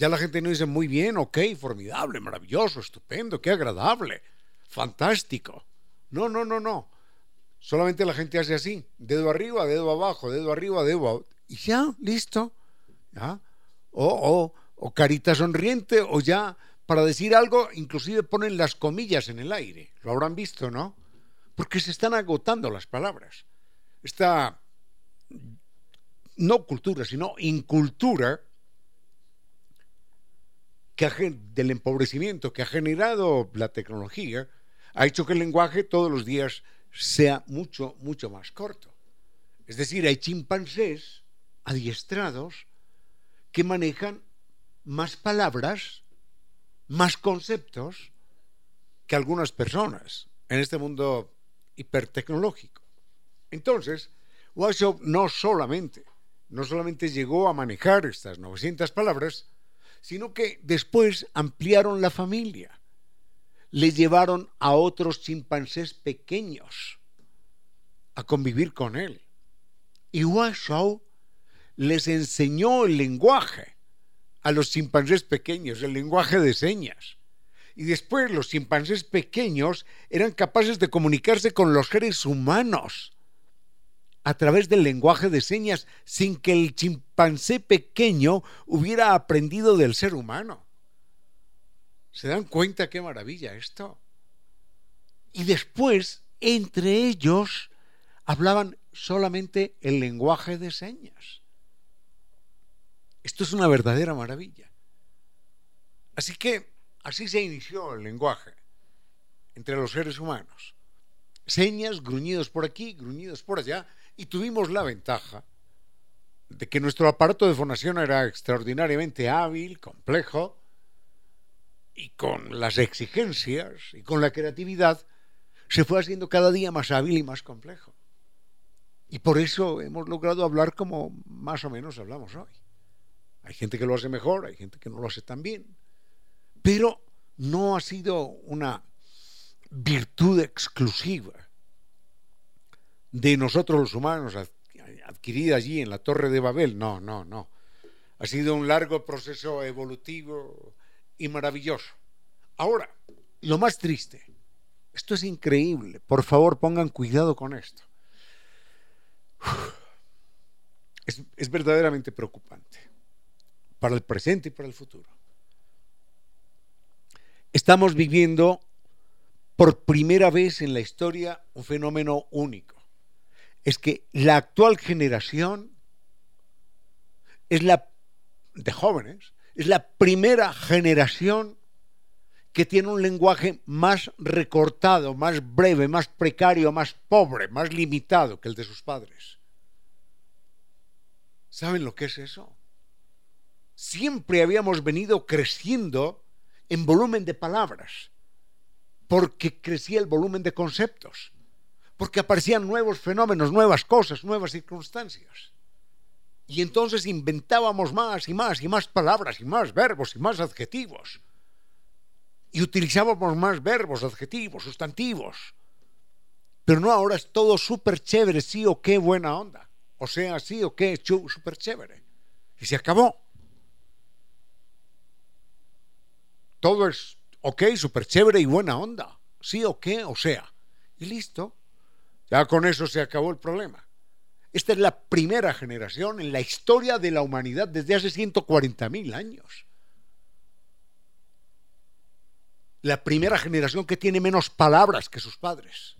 Ya la gente no dice muy bien, ok, formidable, maravilloso, estupendo, qué agradable, fantástico. No, no, no, no. Solamente la gente hace así, dedo arriba, dedo abajo, dedo arriba, dedo abajo. Y ya, listo. O, o, o carita sonriente, o ya para decir algo, inclusive ponen las comillas en el aire. Lo habrán visto, ¿no? Porque se están agotando las palabras. Esta no cultura, sino incultura que del empobrecimiento que ha generado la tecnología ha hecho que el lenguaje todos los días sea mucho, mucho más corto. Es decir, hay chimpancés adiestrados que manejan más palabras, más conceptos que algunas personas en este mundo hipertecnológico. Entonces, WhatsApp no solamente, no solamente llegó a manejar estas 900 palabras, sino que después ampliaron la familia. Le llevaron a otros chimpancés pequeños a convivir con él. Y Washoe les enseñó el lenguaje a los chimpancés pequeños, el lenguaje de señas. Y después los chimpancés pequeños eran capaces de comunicarse con los seres humanos a través del lenguaje de señas sin que el chimpancé pequeño hubiera aprendido del ser humano. ¿Se dan cuenta qué maravilla esto? Y después, entre ellos, hablaban solamente el lenguaje de señas. Esto es una verdadera maravilla. Así que así se inició el lenguaje entre los seres humanos. Señas, gruñidos por aquí, gruñidos por allá, y tuvimos la ventaja de que nuestro aparato de fonación era extraordinariamente hábil, complejo, y con las exigencias y con la creatividad se fue haciendo cada día más hábil y más complejo. Y por eso hemos logrado hablar como más o menos hablamos hoy. Hay gente que lo hace mejor, hay gente que no lo hace tan bien, pero no ha sido una virtud exclusiva de nosotros los humanos adquirida allí en la Torre de Babel. No, no, no. Ha sido un largo proceso evolutivo y maravilloso. Ahora, lo más triste, esto es increíble, por favor pongan cuidado con esto. Es, es verdaderamente preocupante para el presente y para el futuro. Estamos viviendo por primera vez en la historia un fenómeno único es que la actual generación es la de jóvenes, es la primera generación que tiene un lenguaje más recortado, más breve, más precario, más pobre, más limitado que el de sus padres. ¿Saben lo que es eso? Siempre habíamos venido creciendo en volumen de palabras, porque crecía el volumen de conceptos porque aparecían nuevos fenómenos, nuevas cosas, nuevas circunstancias. Y entonces inventábamos más y más y más palabras y más verbos y más adjetivos. Y utilizábamos más verbos, adjetivos, sustantivos. Pero no, ahora es todo súper chévere, sí o qué buena onda. O sea, sí o qué súper chévere. Y se acabó. Todo es ok, súper chévere y buena onda. Sí o qué, o sea. Y listo. Ya con eso se acabó el problema. Esta es la primera generación en la historia de la humanidad desde hace 140.000 años. La primera generación que tiene menos palabras que sus padres.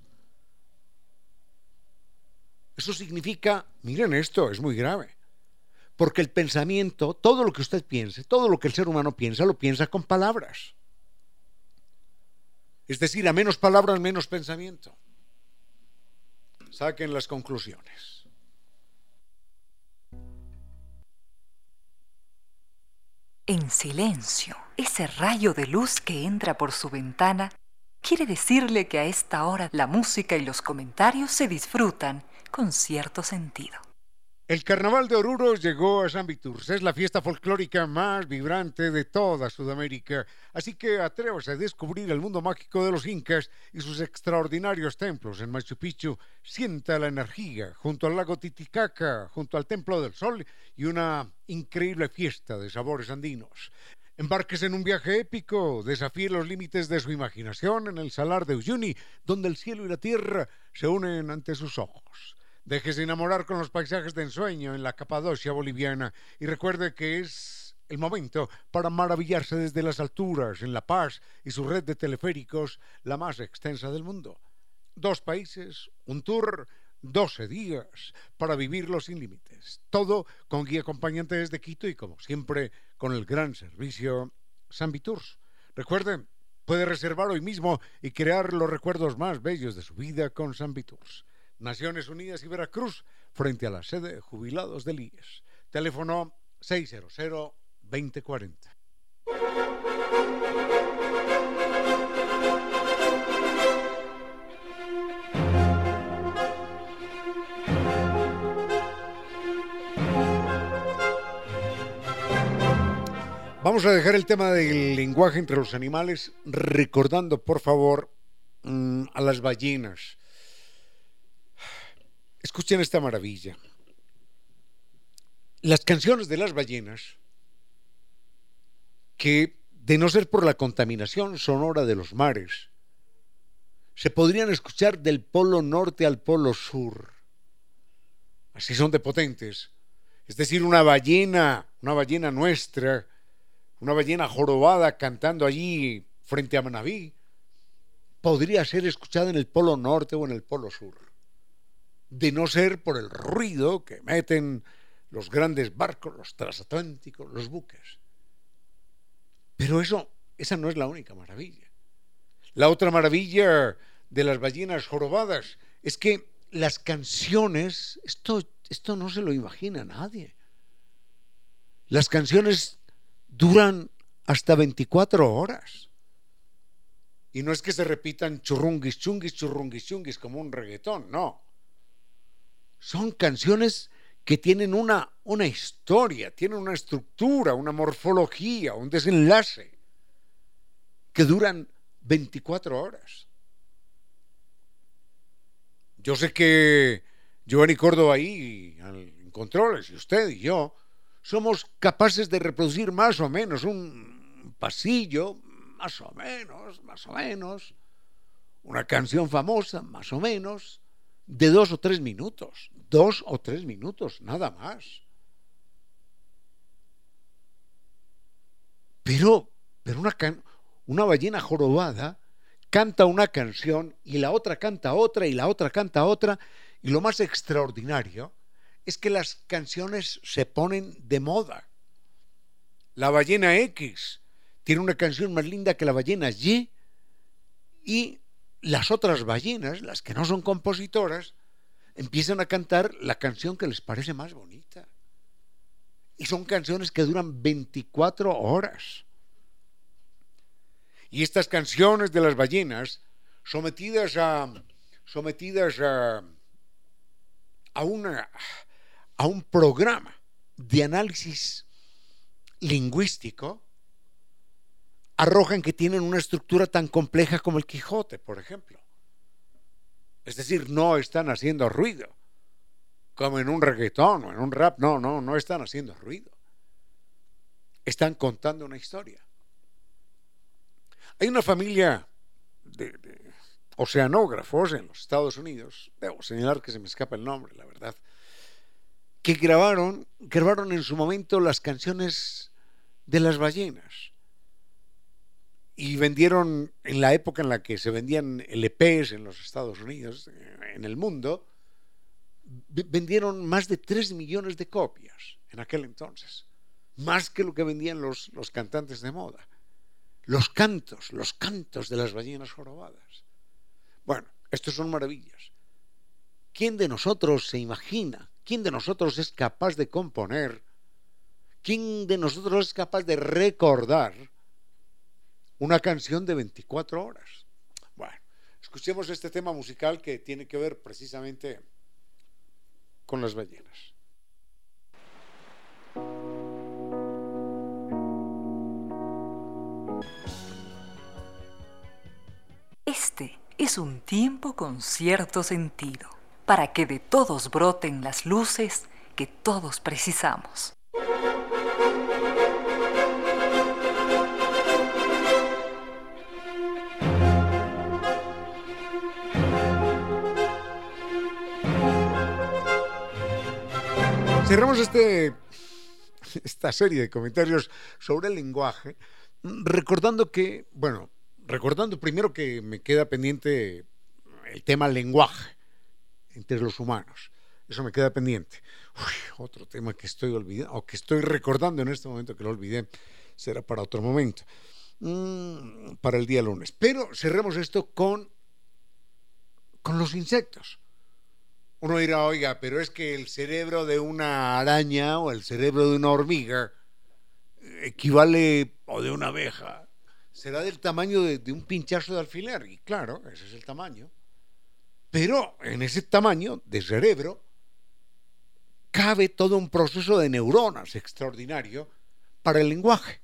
Eso significa, miren esto, es muy grave. Porque el pensamiento, todo lo que usted piense, todo lo que el ser humano piensa, lo piensa con palabras. Es decir, a menos palabras, menos pensamiento. Saquen las conclusiones. En silencio, ese rayo de luz que entra por su ventana quiere decirle que a esta hora la música y los comentarios se disfrutan con cierto sentido. El Carnaval de Oruro llegó a San Viturs. Es la fiesta folclórica más vibrante de toda Sudamérica. Así que atrévase a descubrir el mundo mágico de los incas y sus extraordinarios templos en Machu Picchu. Sienta la energía junto al lago Titicaca, junto al Templo del Sol y una increíble fiesta de sabores andinos. Embarques en un viaje épico, desafíe los límites de su imaginación en el Salar de Uyuni, donde el cielo y la tierra se unen ante sus ojos. Déjese enamorar con los paisajes de ensueño en la Capadocia boliviana y recuerde que es el momento para maravillarse desde las alturas en La Paz y su red de teleféricos, la más extensa del mundo. Dos países, un tour, 12 días para vivirlo sin límites. Todo con guía acompañante desde Quito y como siempre con el gran servicio San Viturs. Recuerden, puede reservar hoy mismo y crear los recuerdos más bellos de su vida con San Viturs. Naciones Unidas y Veracruz, frente a la sede de jubilados del IES. Teléfono 600-2040. Vamos a dejar el tema del lenguaje entre los animales, recordando, por favor, mm, a las ballenas Escuchen esta maravilla. Las canciones de las ballenas, que de no ser por la contaminación sonora de los mares, se podrían escuchar del polo norte al polo sur. Así son de potentes. Es decir, una ballena, una ballena nuestra, una ballena jorobada cantando allí frente a Manabí, podría ser escuchada en el polo norte o en el polo sur de no ser por el ruido que meten los grandes barcos, los transatlánticos, los buques. Pero eso, esa no es la única maravilla. La otra maravilla de las ballenas jorobadas es que las canciones, esto, esto no se lo imagina nadie. Las canciones duran hasta 24 horas. Y no es que se repitan churrunguis, chunguis, churrunguis, chunguis como un reggaetón, no son canciones que tienen una, una historia, tienen una estructura, una morfología, un desenlace, que duran 24 horas. Yo sé que Giovanni Córdoba ahí, en controles, y usted y yo, somos capaces de reproducir más o menos un pasillo, más o menos, más o menos, una canción famosa, más o menos, de dos o tres minutos, dos o tres minutos, nada más. Pero, pero una, una ballena jorobada canta una canción y la otra canta otra y la otra canta otra y lo más extraordinario es que las canciones se ponen de moda. La ballena X tiene una canción más linda que la ballena Y y las otras ballenas, las que no son compositoras, empiezan a cantar la canción que les parece más bonita. Y son canciones que duran 24 horas. Y estas canciones de las ballenas, sometidas a, sometidas a, a, una, a un programa de análisis lingüístico, arrojan que tienen una estructura tan compleja como el Quijote, por ejemplo. Es decir, no están haciendo ruido, como en un reggaetón o en un rap, no, no, no están haciendo ruido. Están contando una historia. Hay una familia de, oceanógrafos en los Estados Unidos, debo señalar que se me escapa el nombre, la verdad, que grabaron, grabaron en su momento las canciones de las ballenas y vendieron en la época en la que se vendían LPs en los Estados Unidos, en el mundo, vendieron más de 3 millones de copias en aquel entonces, más que lo que vendían los, los cantantes de moda. Los cantos, los cantos de las ballenas jorobadas. Bueno, estos son maravillas. ¿Quién de nosotros se imagina? ¿Quién de nosotros es capaz de componer? ¿Quién de nosotros es capaz de recordar? una canción de 24 horas. Bueno, escuchemos este tema musical que tiene que ver precisamente con las ballenas. Este es un tiempo con cierto sentido, para que de todos broten las luces que todos precisamos. Cerramos este, esta serie de comentarios sobre el lenguaje, recordando que, bueno, recordando primero que me queda pendiente el tema lenguaje entre los humanos. Eso me queda pendiente. otro tema que estoy olvidando, o que estoy recordando en este momento que lo olvidé, será para otro momento, mm, para el día lunes. Pero cerremos esto con, con los insectos. Uno dirá, oiga, pero es que el cerebro de una araña o el cerebro de una hormiga equivale, o de una abeja, será del tamaño de, un pinchazo de alfiler. Y claro, ese es el tamaño. Pero en ese tamaño de cerebro cabe todo un proceso de neuronas extraordinario para el lenguaje.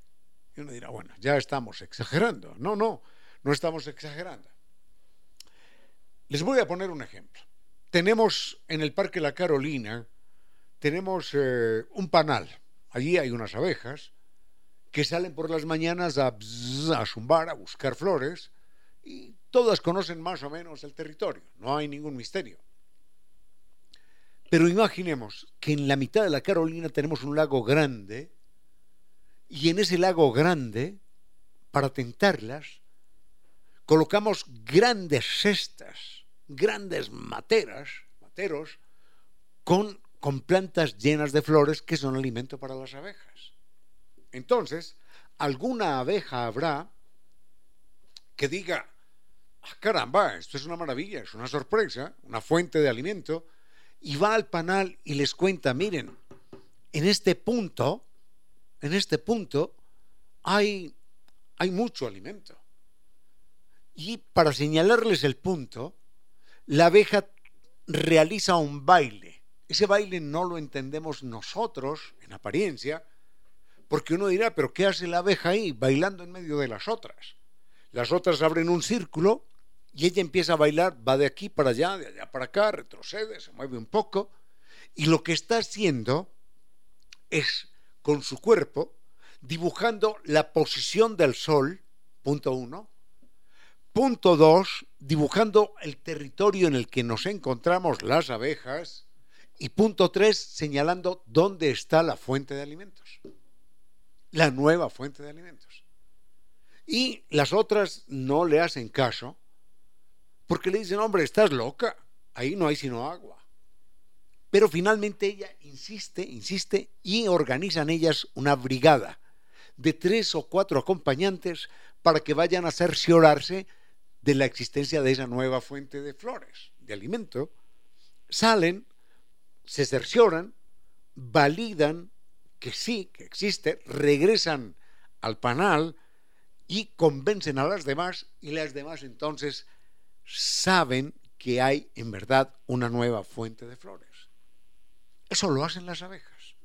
Y uno dirá, bueno, ya estamos exagerando. No, no, no estamos exagerando. Les voy a poner un ejemplo tenemos en el Parque La Carolina, tenemos eh, un panal. Allí hay unas abejas que salen por las mañanas a, a zumbar, a buscar flores, y todas conocen más o menos el territorio, no hay ningún misterio. Pero imaginemos que en la mitad de la Carolina tenemos un lago grande, y en ese lago grande, para tentarlas, colocamos grandes cestas grandes materas, materos, con, con plantas llenas de flores que son alimento para las abejas. Entonces, alguna abeja habrá que diga, ah, caramba, esto es una maravilla, es una sorpresa, una fuente de alimento, y va al panal y les cuenta, miren, en este punto, en este punto, hay, hay mucho alimento. Y para señalarles el punto, la abeja realiza un baile. Ese baile no lo entendemos nosotros, en apariencia, porque uno dirá, pero ¿qué hace la abeja ahí bailando en medio de las otras? Las otras abren un círculo y ella empieza a bailar, va de aquí para allá, de allá para acá, retrocede, se mueve un poco, y lo que está haciendo es, con su cuerpo, dibujando la posición del sol, punto uno, Punto dos, dibujando el territorio en el que nos encontramos las abejas. Y punto tres, señalando dónde está la fuente de alimentos. La nueva fuente de alimentos. Y las otras no le hacen caso porque le dicen, hombre, estás loca, ahí no hay sino agua. Pero finalmente ella insiste, insiste y organizan ellas una brigada de tres o cuatro acompañantes para que vayan a cerciorarse de la existencia de esa nueva fuente de flores, de alimento, salen, se cercioran, validan que sí, que existe, regresan al panal y convencen a las demás y las demás entonces saben que hay en verdad una nueva fuente de flores. Eso lo hacen las abejas.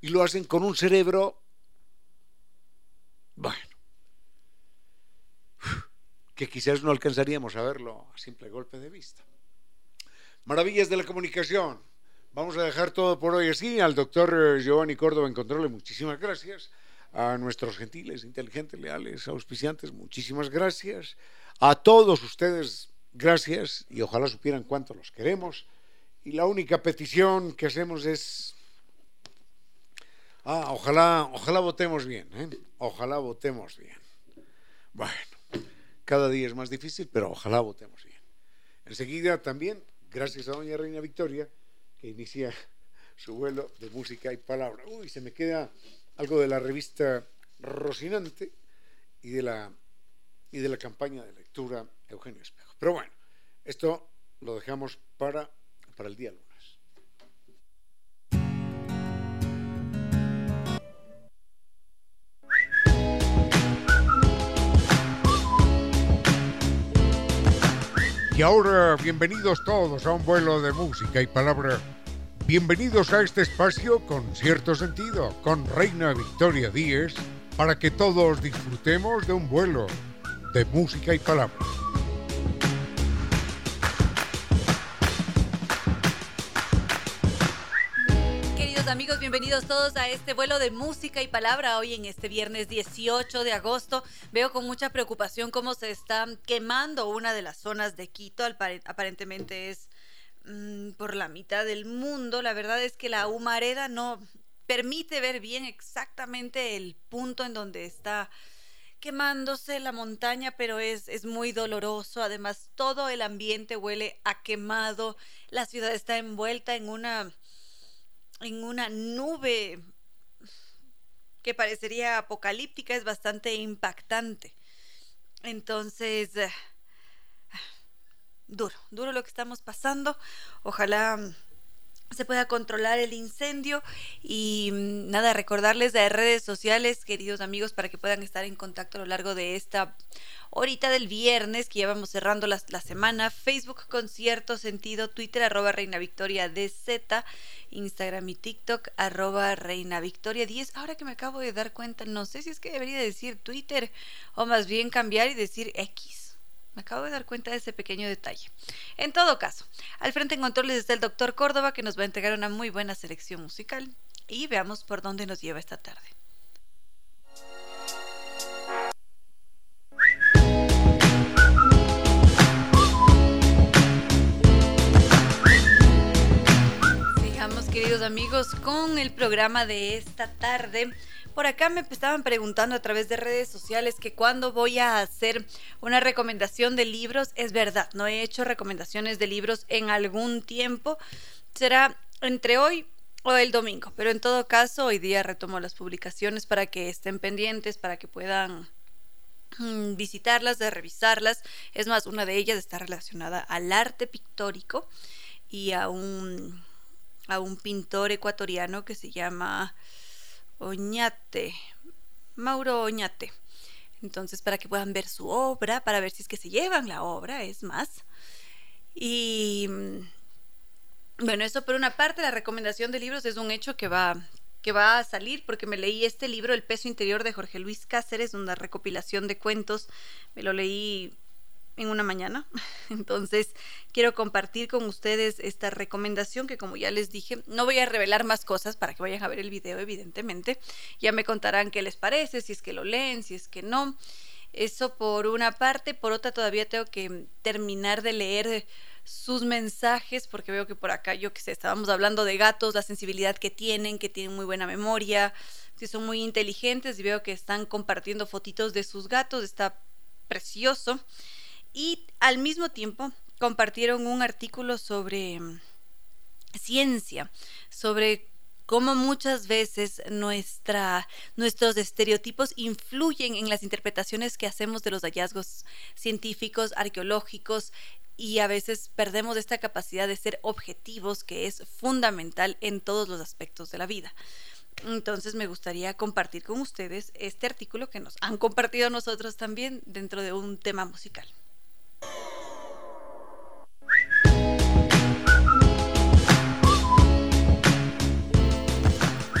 Y lo hacen con un cerebro, bueno, que quizás no alcanzaríamos a verlo a simple golpe de vista. Maravillas de la comunicación. Vamos a dejar todo por hoy así. Al doctor eh, Giovanni Córdoba en muchísimas gracias. A nuestros gentiles, inteligentes, leales, auspiciantes, muchísimas gracias. A todos ustedes, gracias y ojalá supieran cuánto los queremos. Y la única petición que hacemos es, ah, ojalá, ojalá votemos bien, ¿eh? ojalá votemos bien. Bueno. Cada día es más difícil, pero ojalá votemos bien. Enseguida también, gracias a doña Reina Victoria, que inicia su vuelo de música y palabra. Uy, se me queda algo de la revista Rocinante y de la, y de la campaña de lectura Eugenio Espejo. Pero bueno, esto lo dejamos para, para el día Y ahora, bienvenidos todos a un vuelo de música y palabra. Bienvenidos a este espacio con cierto sentido, con Reina Victoria Díez, para que todos disfrutemos de un vuelo de música y palabras. Amigos, bienvenidos todos a este vuelo de música y palabra hoy en este viernes 18 de agosto. Veo con mucha preocupación cómo se está quemando una de las zonas de Quito, aparentemente es mm, por la mitad del mundo. La verdad es que la humareda no permite ver bien exactamente el punto en donde está quemándose la montaña, pero es, es muy doloroso. Además, todo el ambiente huele a quemado. La ciudad está envuelta en una, en una nube que parecería apocalíptica, es bastante impactante. Entonces, eh, duro, duro lo que estamos pasando. Ojalá se pueda controlar el incendio y mm, nada, recordarles de redes sociales, queridos amigos, para que puedan estar en contacto a lo largo de esta horita del viernes, que ya vamos cerrando la, la semana, Facebook Concierto Sentido, Twitter arroba Reina Victoria DZ, Instagram y TikTok arroba Reina Victoria 10. Ahora que me acabo de dar cuenta, no sé si es que debería decir Twitter o más bien cambiar y decir X acabo de dar cuenta de ese pequeño detalle. En todo caso, al frente en controles está el doctor Córdoba que nos va a entregar una muy buena selección musical y veamos por dónde nos lleva esta tarde. Queridos amigos con el programa de esta tarde. Por acá me estaban preguntando a través de redes sociales que cuando voy a hacer una recomendación de libros, es verdad, no he hecho recomendaciones de libros en algún tiempo. Será entre hoy o el domingo, pero en todo caso hoy día retomo las publicaciones para que estén pendientes, para que puedan mm, visitarlas, de revisarlas. Es más, una de ellas está relacionada al arte pictórico y a un, a un pintor ecuatoriano que se llama Oñate, Mauro Oñate. Entonces, para que puedan ver su obra, para ver si es que se llevan la obra, es más. Y mm, bueno, eso por una parte, la recomendación de libros es un hecho que va, que va a salir porque me leí este libro, El peso interior de Jorge Luis Cáceres, una recopilación de cuentos. Me lo leí en una mañana. Entonces, quiero compartir con ustedes esta recomendación que como ya les dije, no voy a revelar más cosas para que vayan a ver el video, evidentemente. Ya me contarán qué les parece, si es que lo leen, si es que no. Eso por una parte, por otra todavía tengo que terminar de leer sus mensajes, porque veo que por acá, yo que sé, estábamos hablando de gatos, la sensibilidad que tienen, que tienen muy buena memoria, que son muy inteligentes y veo que están compartiendo fotitos de sus gatos, está precioso y al mismo tiempo compartieron un artículo sobre mm, ciencia, sobre cómo muchas veces nuestra, nuestros estereotipos influyen en las interpretaciones que hacemos de los hallazgos científicos, arqueológicos, y a veces perdemos esta capacidad de ser objetivos que es fundamental en todos los aspectos de la vida. Entonces me gustaría compartir con ustedes este artículo que nos han compartido nosotros también dentro de un tema musical.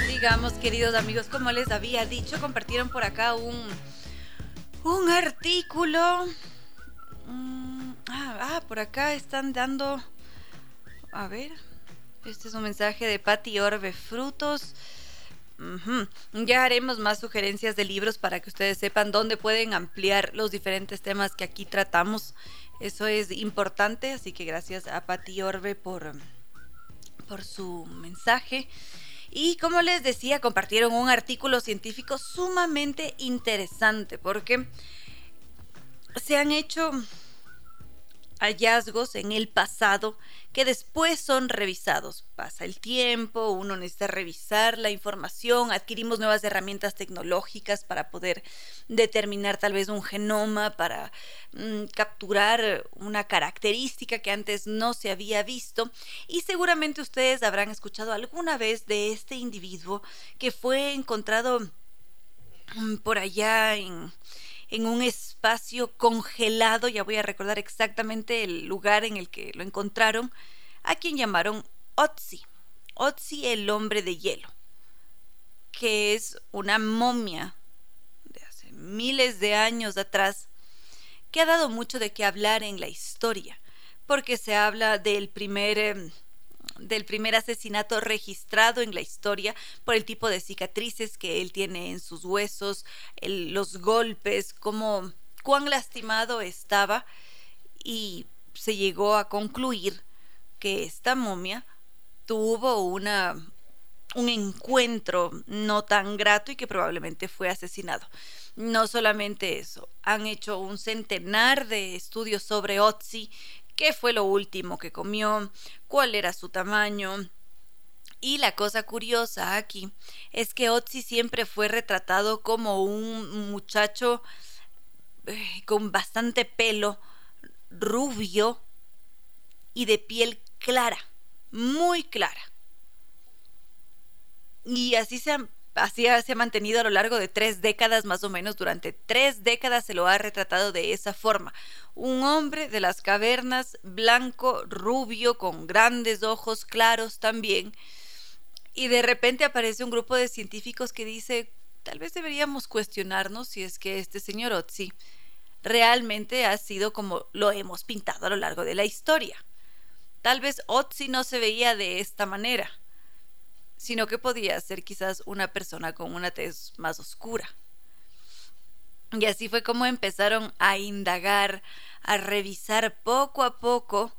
Digamos, queridos amigos, como les había dicho, compartieron por acá un, un artículo. Mm, ah, ah, por acá están dando. A ver. Este es un mensaje de Patti Orbe Frutos. Ya haremos más sugerencias de libros para que ustedes sepan dónde pueden ampliar los diferentes temas que aquí tratamos. Eso es importante, así que gracias a Pati Orbe por, por su mensaje. Y como les decía, compartieron un artículo científico sumamente interesante porque se han hecho hallazgos en el pasado que después son revisados. Pasa el tiempo, uno necesita revisar la información, adquirimos nuevas herramientas tecnológicas para poder determinar tal vez un genoma, para mm, capturar una característica que antes no se había visto. Y seguramente ustedes habrán escuchado alguna vez de este individuo que fue encontrado mm, por allá en en un espacio congelado, ya voy a recordar exactamente el lugar en el que lo encontraron, a quien llamaron Otzi, Otzi el hombre de hielo, que es una momia miles de años atrás, que ha dado mucho de qué hablar en la historia, porque se habla del primer... Em, del primer asesinato registrado en la historia por el tipo de cicatrices que él tiene en sus huesos, los golpes, cómo, cuán lastimado estaba y se llegó a concluir que esta momia tuvo una, un encuentro no tan grato y que probablemente fue asesinado. No solamente eso, han hecho un centenar de estudios sobre Otzi, qué fue lo último que comió, cuál era su tamaño. Y la cosa curiosa aquí es que Otzi siempre fue retratado como un muchacho eh, con bastante pelo, rubio y de piel clara, muy clara. Y así se ha, así se ha mantenido a lo largo de tres décadas más o menos. Durante tres décadas se lo ha retratado de esa forma. Un hombre de las cavernas, blanco, rubio, con grandes ojos claros también. Y de repente aparece un grupo de científicos que dice, tal vez deberíamos cuestionarnos si es que este señor Otzi realmente ha sido como lo hemos pintado a lo largo de la historia. Tal vez Otzi no se veía de esta manera, sino que podía ser quizás una persona con una tez más oscura. Y así fue como empezaron a indagar, a revisar poco a poco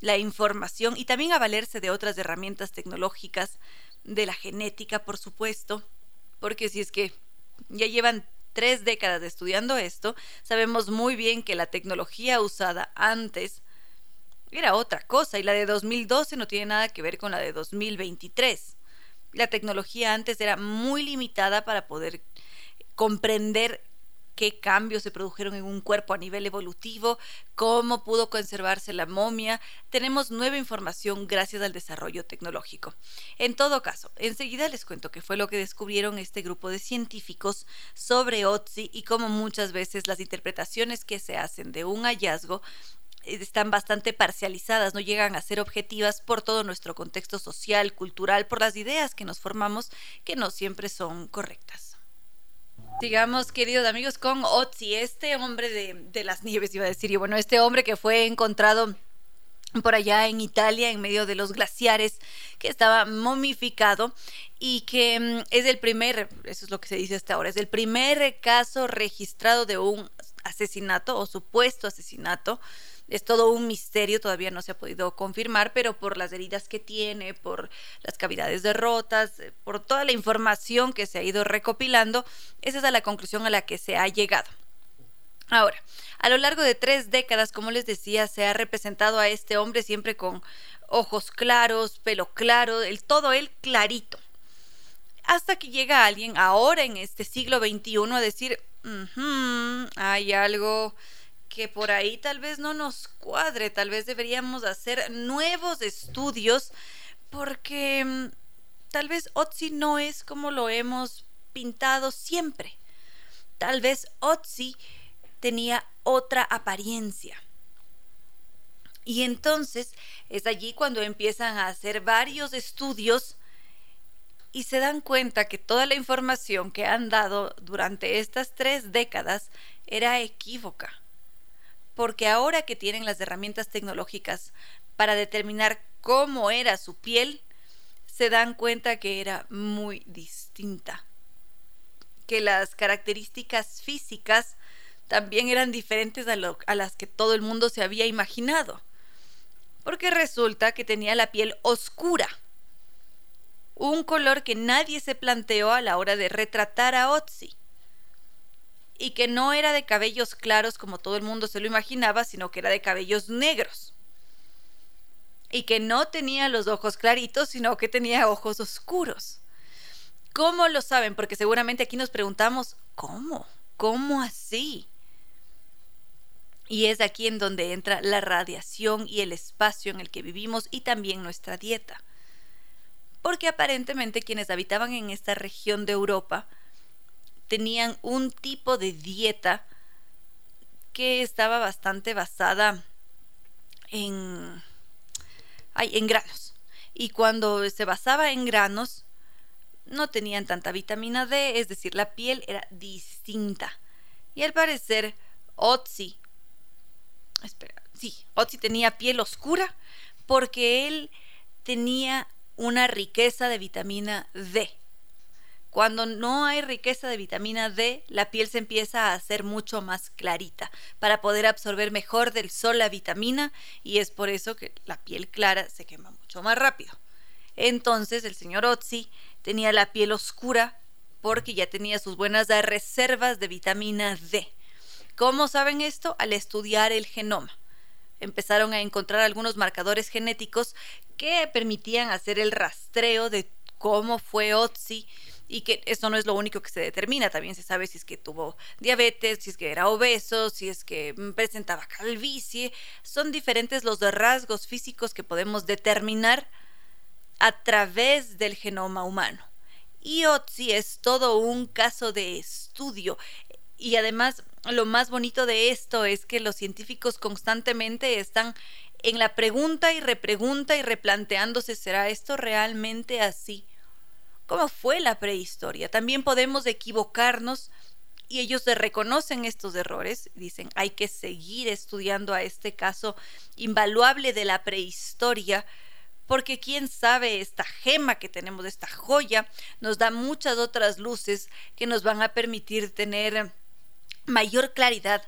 la información y también a valerse de otras herramientas tecnológicas, de la genética, por supuesto, porque si es que ya llevan tres décadas estudiando esto, sabemos muy bien que la tecnología usada antes era otra cosa y la de 2012 no tiene nada que ver con la de 2023. La tecnología antes era muy limitada para poder comprender qué cambios se produjeron en un cuerpo a nivel evolutivo, cómo pudo conservarse la momia. Tenemos nueva información gracias al desarrollo tecnológico. En todo caso, enseguida les cuento qué fue lo que descubrieron este grupo de científicos sobre Otzi y cómo muchas veces las interpretaciones que se hacen de un hallazgo están bastante parcializadas, no llegan a ser objetivas por todo nuestro contexto social, cultural, por las ideas que nos formamos que no siempre son correctas. Digamos, queridos amigos, con Otzi, este hombre de, las nieves, iba a decir, y bueno, este hombre que fue encontrado por allá en Italia, en medio de los glaciares, que estaba momificado y que mm, es el primer, eso es lo que se dice hasta ahora, es el primer caso registrado de un asesinato o supuesto asesinato es todo un misterio, todavía no se ha podido confirmar, pero por las heridas que tiene, por las cavidades derrotas, eh, por toda la información que se ha ido recopilando, esa es la conclusión a la que se ha llegado. Ahora, a lo largo de tres décadas, como les decía, se ha representado a este hombre siempre con ojos claros, pelo claro, el todo él clarito. Hasta que llega alguien ahora en este siglo XXI a decir, hay algo que por ahí tal vez no nos cuadre, tal vez deberíamos hacer nuevos estudios porque mm, tal vez Otzi no es como lo hemos pintado siempre. Tal vez Otzi tenía otra apariencia. Y entonces es allí cuando empiezan a hacer varios estudios y se dan cuenta que toda la información que han dado durante estas tres décadas era equívoca porque ahora que tienen las herramientas tecnológicas para determinar cómo era su piel, se dan cuenta que era muy distinta, que las características físicas también eran diferentes a, las que todo el mundo se había imaginado, porque resulta que tenía la piel oscura, un color que nadie se planteó a la hora de retratar a Otzi y que no era de cabellos claros como todo el mundo se lo imaginaba, sino que era de cabellos negros. Y que no tenía los ojos claritos, sino que tenía ojos oscuros. ¿Cómo lo saben? Porque seguramente aquí nos preguntamos, ¿cómo? ¿Cómo así? Y es aquí en donde entra la radiación y el espacio en el que vivimos y también nuestra dieta. Porque aparentemente quienes habitaban en esta región de Europa tenían un tipo de dieta que estaba bastante basada en, en granos. Y cuando se basaba en granos, no tenían tanta vitamina D, es decir, la piel era distinta. Y al parecer, Otzi, espera, sí, Otzi tenía piel oscura porque él tenía una riqueza de vitamina D. Cuando no hay riqueza de vitamina D, la piel se empieza a hacer mucho más clarita para poder absorber mejor del sol la vitamina y es por eso que la piel clara se quema mucho más rápido. Entonces el señor Otzi tenía la piel oscura porque ya tenía sus buenas reservas de vitamina D. ¿Cómo saben esto? Al estudiar el genoma. Empezaron a encontrar algunos marcadores genéticos que permitían hacer el rastreo de cómo fue Otzi y que eso no es lo único que se determina, también se sabe si es que tuvo diabetes, si es que era obeso, si es que mm, presentaba calvicie, son diferentes los rasgos físicos que podemos determinar a través del genoma humano. Y Otzi es todo un caso de estudio y además lo más bonito de esto es que los científicos constantemente están en la pregunta y repregunta y replanteándose, ¿será esto realmente así? Cómo fue la prehistoria. También podemos equivocarnos y ellos reconocen estos errores, dicen, hay que seguir estudiando a este caso invaluable de la prehistoria, porque quién sabe, esta gema que tenemos, esta joya, nos da muchas otras luces que nos van a permitir tener mayor claridad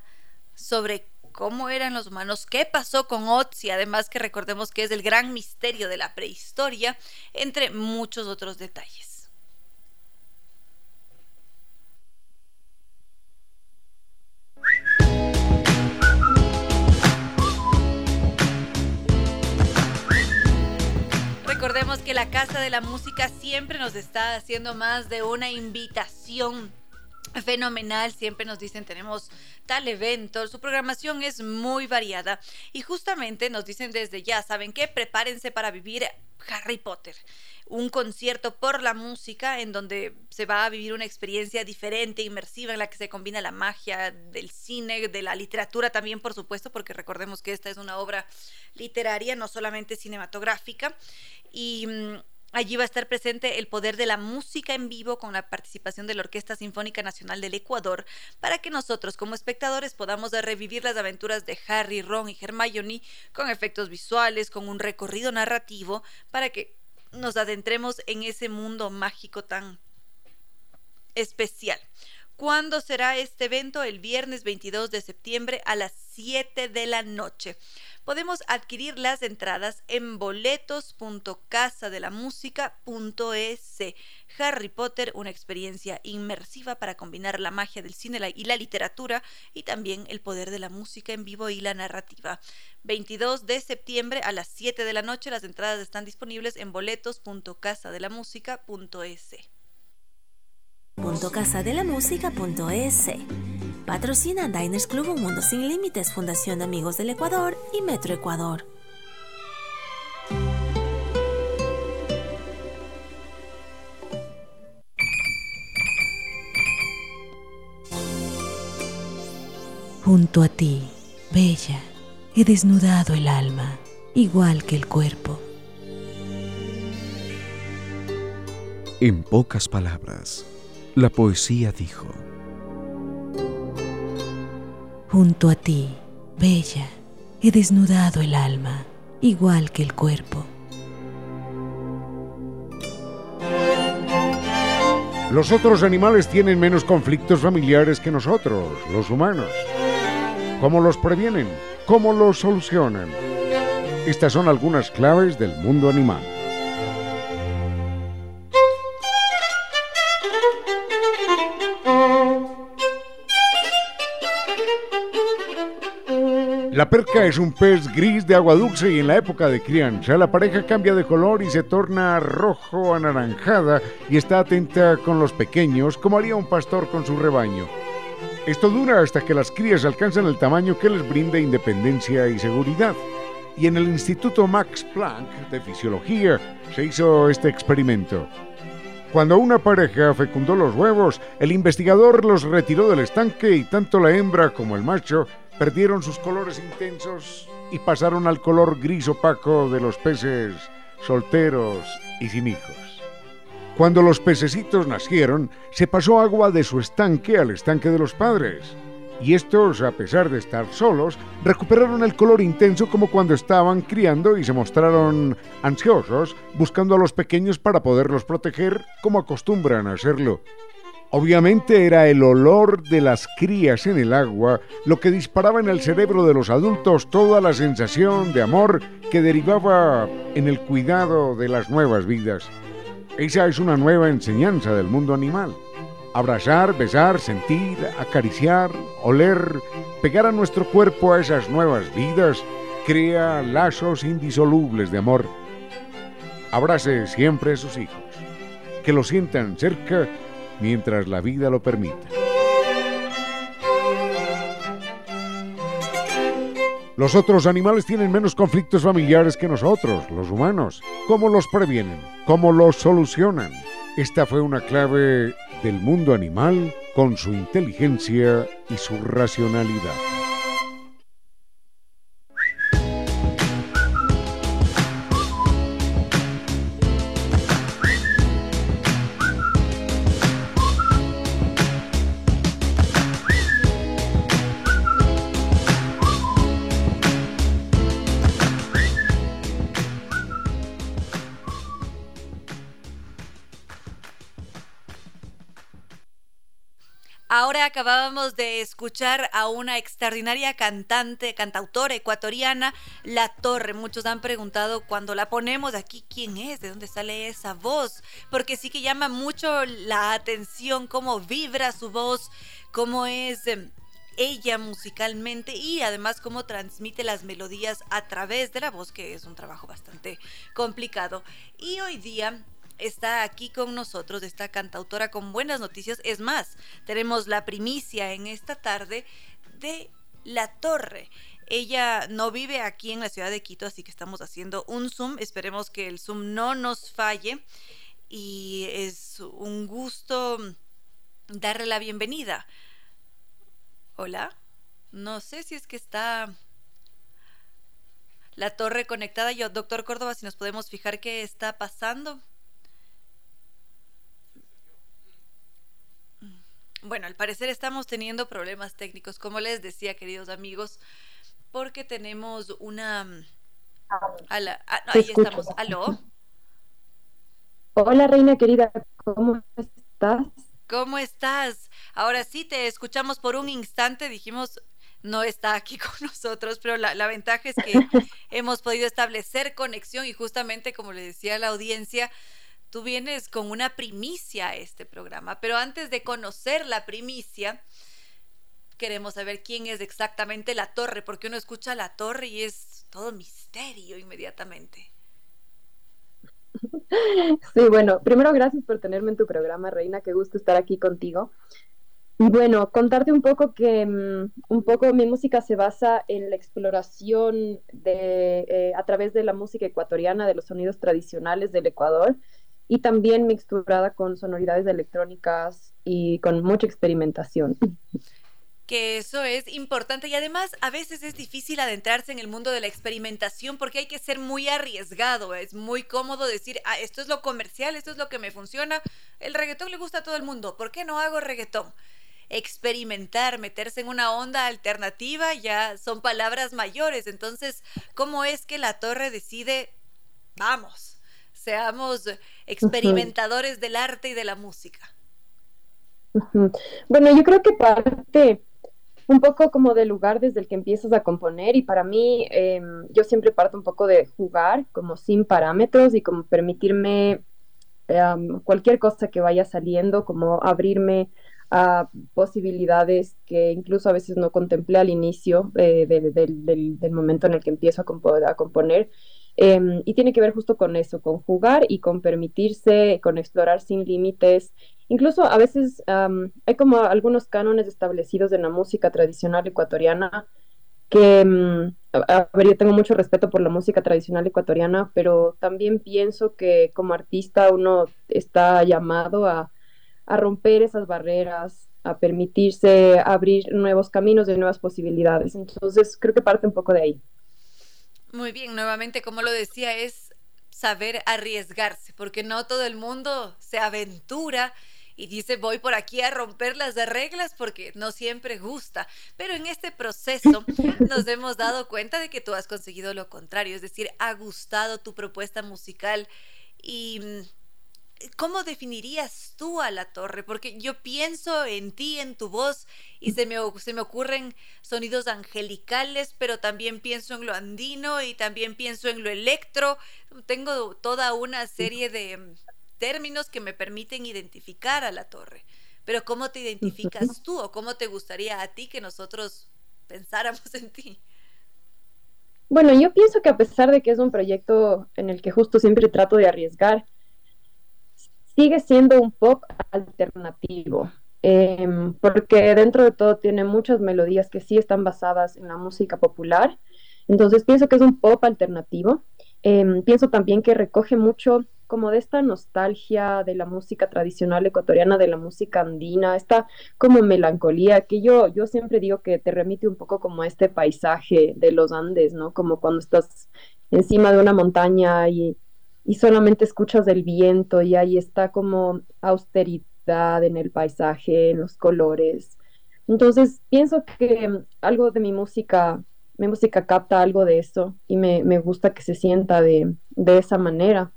sobre cómo eran los humanos, qué pasó con Otzi, además que recordemos que es el gran misterio de la prehistoria, entre muchos otros detalles. Que la Casa de la Música siempre nos está haciendo más de una invitación fenomenal, siempre nos dicen tenemos tal evento, su programación es muy variada y justamente nos dicen desde ya, ¿saben qué? Prepárense para vivir Harry Potter un concierto por la música en donde se va a vivir una experiencia diferente, inmersiva, en la que se combina la magia del cine, de la literatura también, por supuesto, porque recordemos que esta es una obra literaria, no solamente cinematográfica. Y mm, allí va a estar presente el poder de la música en vivo con la participación de la Orquesta Sinfónica Nacional del Ecuador para que nosotros como espectadores podamos revivir las aventuras de Harry, Ron y Hermione con efectos visuales, con un recorrido narrativo para que nos adentremos en ese mundo mágico tan especial. ¿Cuándo será este evento? El viernes 22 de septiembre a las 7 de la noche. Podemos adquirir las entradas en boletos.casadelamusica.es. Harry Potter, una experiencia inmersiva para combinar la magia del cine y la literatura y también el poder de la música en vivo y la narrativa. 22 de septiembre a las 7 de la noche las entradas están disponibles en boletos.casadelamusica.es casadelamusica.es. Patrocina Diners Club Un Mundo Sin Límites, Fundación Amigos del Ecuador y Metro Ecuador. Junto a ti, bella, he desnudado el alma, igual que el cuerpo. En pocas palabras, la poesía dijo, Junto a ti, bella, he desnudado el alma, igual que el cuerpo. Los otros animales tienen menos conflictos familiares que nosotros, los humanos. ¿Cómo los previenen? ¿Cómo los solucionan? Estas son algunas claves del mundo animal. La perca es un pez gris de agua dulce y en la época de crianza la pareja cambia de color y se torna rojo anaranjada y está atenta con los pequeños como haría un pastor con su rebaño. Esto dura hasta que las crías alcanzan el tamaño que les brinde independencia y seguridad. Y en el Instituto Max Planck de Fisiología se hizo este experimento. Cuando una pareja fecundó los huevos, el investigador los retiró del estanque y tanto la hembra como el macho perdieron sus colores intensos y pasaron al color gris opaco de los peces solteros y sin hijos. Cuando los pececitos nacieron, se pasó agua de su estanque al estanque de los padres. y estos, a pesar de estar solos, recuperaron el color intenso como cuando estaban criando y se mostraron ansiosos, buscando a los pequeños para poderlos proteger como acostumbran a hacerlo. Obviamente era el olor de las crías en el agua lo que disparaba en el cerebro de los adultos toda la sensación de amor que derivaba en el cuidado de las nuevas vidas. Esa es una nueva enseñanza del mundo animal. Abrazar, besar, sentir, acariciar, oler, pegar a nuestro cuerpo a esas nuevas vidas, crea lazos indisolubles de amor. Abrace siempre a sus hijos, que lo sientan cerca mientras la vida lo permita. Los otros animales tienen menos conflictos familiares que nosotros, los humanos. ¿Cómo los previenen? ¿Cómo los solucionan? Esta fue una clave del mundo animal con su inteligencia y su racionalidad. Ahora acabábamos de escuchar a una extraordinaria cantante, cantautora ecuatoriana, La Torre. Muchos han preguntado cuando la ponemos aquí quién es, de dónde sale esa voz, porque sí que llama mucho la atención cómo vibra su voz, cómo es em, ella musicalmente y además cómo transmite las melodías a través de la voz, que es un trabajo bastante complicado. Y hoy día está aquí con nosotros, esta cantautora con buenas noticias. Es más, tenemos la primicia en esta tarde de La Torre. Ella no vive aquí en la ciudad de Quito, así que estamos haciendo un Zoom. Esperemos que el Zoom no nos falle. Y es un gusto darle la bienvenida. Hola. No sé si es que está la torre conectada. Yo, doctor Córdoba, si nos podemos fijar qué está pasando. Bueno, al parecer estamos teniendo problemas técnicos, como les decía, queridos amigos, porque tenemos una... Ah, ahí estamos. ¿Aló? Hola, reina querida, ¿cómo estás? ¿Cómo estás? Ahora sí, te escuchamos por un instante, dijimos, no está aquí con nosotros, pero la, la ventaja es que hemos podido establecer conexión y justamente, como le decía a la audiencia, tú vienes con una primicia a este programa, pero antes de conocer la primicia, queremos saber quién es exactamente la torre, porque uno escucha la torre y es todo misterio inmediatamente. Sí, bueno, primero gracias por tenerme en tu programa, Reina, qué gusto estar aquí contigo. Y bueno, contarte un poco que mm, un poco mi música se basa en la exploración de, eh, a través de la música ecuatoriana, de los sonidos tradicionales del Ecuador, y también mixturada con sonoridades electrónicas y con mucha experimentación. Que eso es importante y además a veces es difícil adentrarse en el mundo de la experimentación porque hay que ser muy arriesgado, es muy cómodo decir, ah, esto es lo comercial, esto es lo que me funciona, el reggaetón le gusta a todo el mundo, ¿por qué no hago reggaetón? experimentar, meterse en una onda alternativa, ya son palabras mayores. Entonces, ¿cómo es que la torre decide, vamos? Seamos experimentadores del arte y de la música. Bueno, yo creo que parte un poco como del lugar desde el que empiezas a componer y para mí em, yo siempre parto un poco de jugar como sin parámetros y como permitirme em, cualquier cosa que vaya saliendo, como abrirme a posibilidades que incluso a veces no contemplé al inicio eh, del, momento en el que empiezo a, a componer. Em, y tiene que ver justo con eso, con jugar y con permitirse, con explorar sin límites. Incluso a veces hay como algunos cánones establecidos en la música tradicional ecuatoriana que, mm, a, ver, yo tengo mucho respeto por la música tradicional ecuatoriana, pero también pienso que como artista uno está llamado a, a romper esas barreras, a permitirse abrir nuevos caminos y nuevas posibilidades. Entonces creo que parte un poco de ahí. Muy bien, nuevamente, como lo decía, es saber arriesgarse, porque no todo el mundo se aventura y dice voy por aquí a romper las reglas porque no siempre gusta. Pero en este proceso nos hemos dado cuenta de que tú has conseguido lo contrario, es decir, ha gustado tu propuesta musical y mm, ¿Cómo definirías tú a la torre? Porque yo pienso en ti, en tu voz, y se me, se me ocurren sonidos angelicales, pero también pienso en lo andino y también pienso en lo electro. Tengo toda una serie de mm, términos que me permiten identificar a la torre. Pero ¿cómo te identificas tú o cómo te gustaría a ti que nosotros pensáramos en ti? Bueno, yo pienso que a pesar de que es un proyecto en el que justo siempre trato de arriesgar, sigue siendo un pop alternativo, em, porque dentro de todo tiene muchas melodías que sí están basadas en la música popular. Entonces pienso que es un pop alternativo. Em, pienso también que recoge mucho como de esta nostalgia de la música tradicional ecuatoriana, de la música andina, esta como melancolía que yo, yo siempre digo que te remite un poco como a este paisaje de los Andes, ¿no? Como cuando estás encima de una montaña y y solamente escuchas el viento y ahí está como austeridad en el paisaje, en los colores. Entonces pienso que algo de mi música, mi música capta algo de eso y me, gusta que se sienta de, esa manera.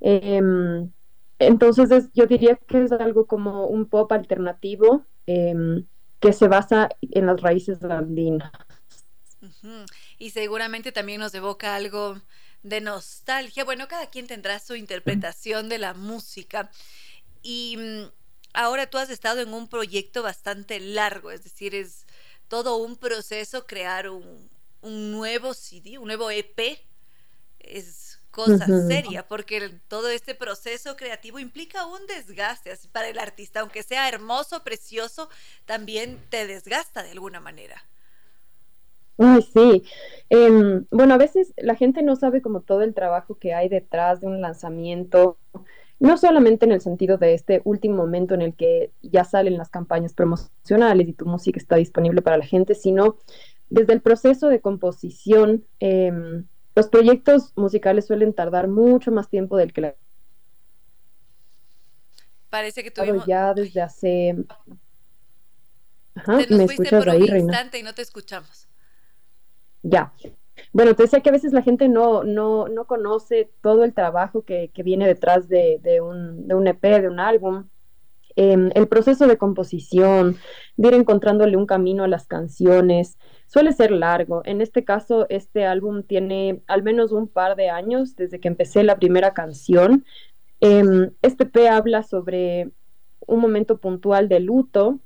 Em, entonces yo diría que es algo como un pop alternativo em, que se basa en las raíces andinas. Y seguramente también nos evoca algo de nostalgia. Bueno, cada quien tendrá su interpretación de la música. Y mm, ahora tú has estado en un proyecto bastante largo, es decir, es todo un proceso crear un, nuevo CD, un nuevo EP. Es cosa seria, porque todo este proceso creativo implica un desgaste para el artista, aunque sea hermoso, precioso, también te desgasta de alguna manera. Ay, sí. Em, bueno, a veces la gente no sabe como todo el trabajo que hay detrás de un lanzamiento, no solamente en el sentido de este último momento en el que ya salen las campañas promocionales y tu música está disponible para la gente, sino desde el proceso de composición. Em, los proyectos musicales suelen tardar mucho más tiempo del que la... Parece que tuvimos... Ya desde hace... Ajá, ¿me escuchas ahí, Reina? y no te escuchamos. Ya. Bueno, te decía que a veces la gente no, no, no conoce todo el trabajo que, que viene detrás de, de, un, de, un, EP, de un álbum. Em, el proceso de composición, de ir encontrándole un camino a las canciones, suele ser largo. En este caso, este álbum tiene al menos un par de años desde que empecé la primera canción. Em, este EP habla sobre un momento puntual de luto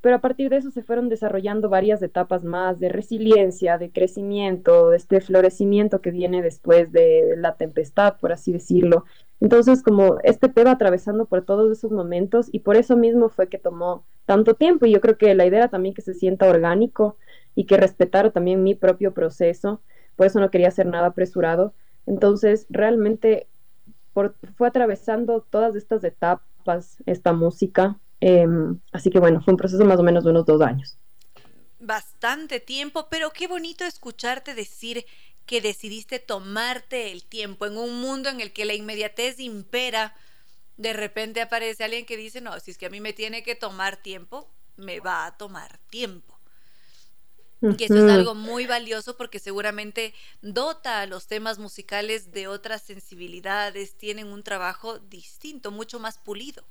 pero a partir de eso se fueron desarrollando varias etapas más de resiliencia, de crecimiento, de este florecimiento que viene después de la tempestad, por así decirlo. Entonces, como este te va atravesando por todos esos momentos y por eso mismo fue que tomó tanto tiempo y yo creo que la idea era también que se sienta orgánico y que respetara también mi propio proceso, por eso no quería hacer nada apresurado. Entonces, realmente fue atravesando todas estas etapas esta música Em, así que bueno, fue un proceso más o menos de unos dos años. Bastante tiempo, pero qué bonito escucharte decir que decidiste tomarte el tiempo en un mundo en el que la inmediatez impera. De repente aparece alguien que dice, no, si es que a mí me tiene que tomar tiempo, me va a tomar tiempo. Que eso es algo muy valioso porque seguramente dota a los temas musicales de otras sensibilidades, tienen un trabajo distinto, mucho más pulido.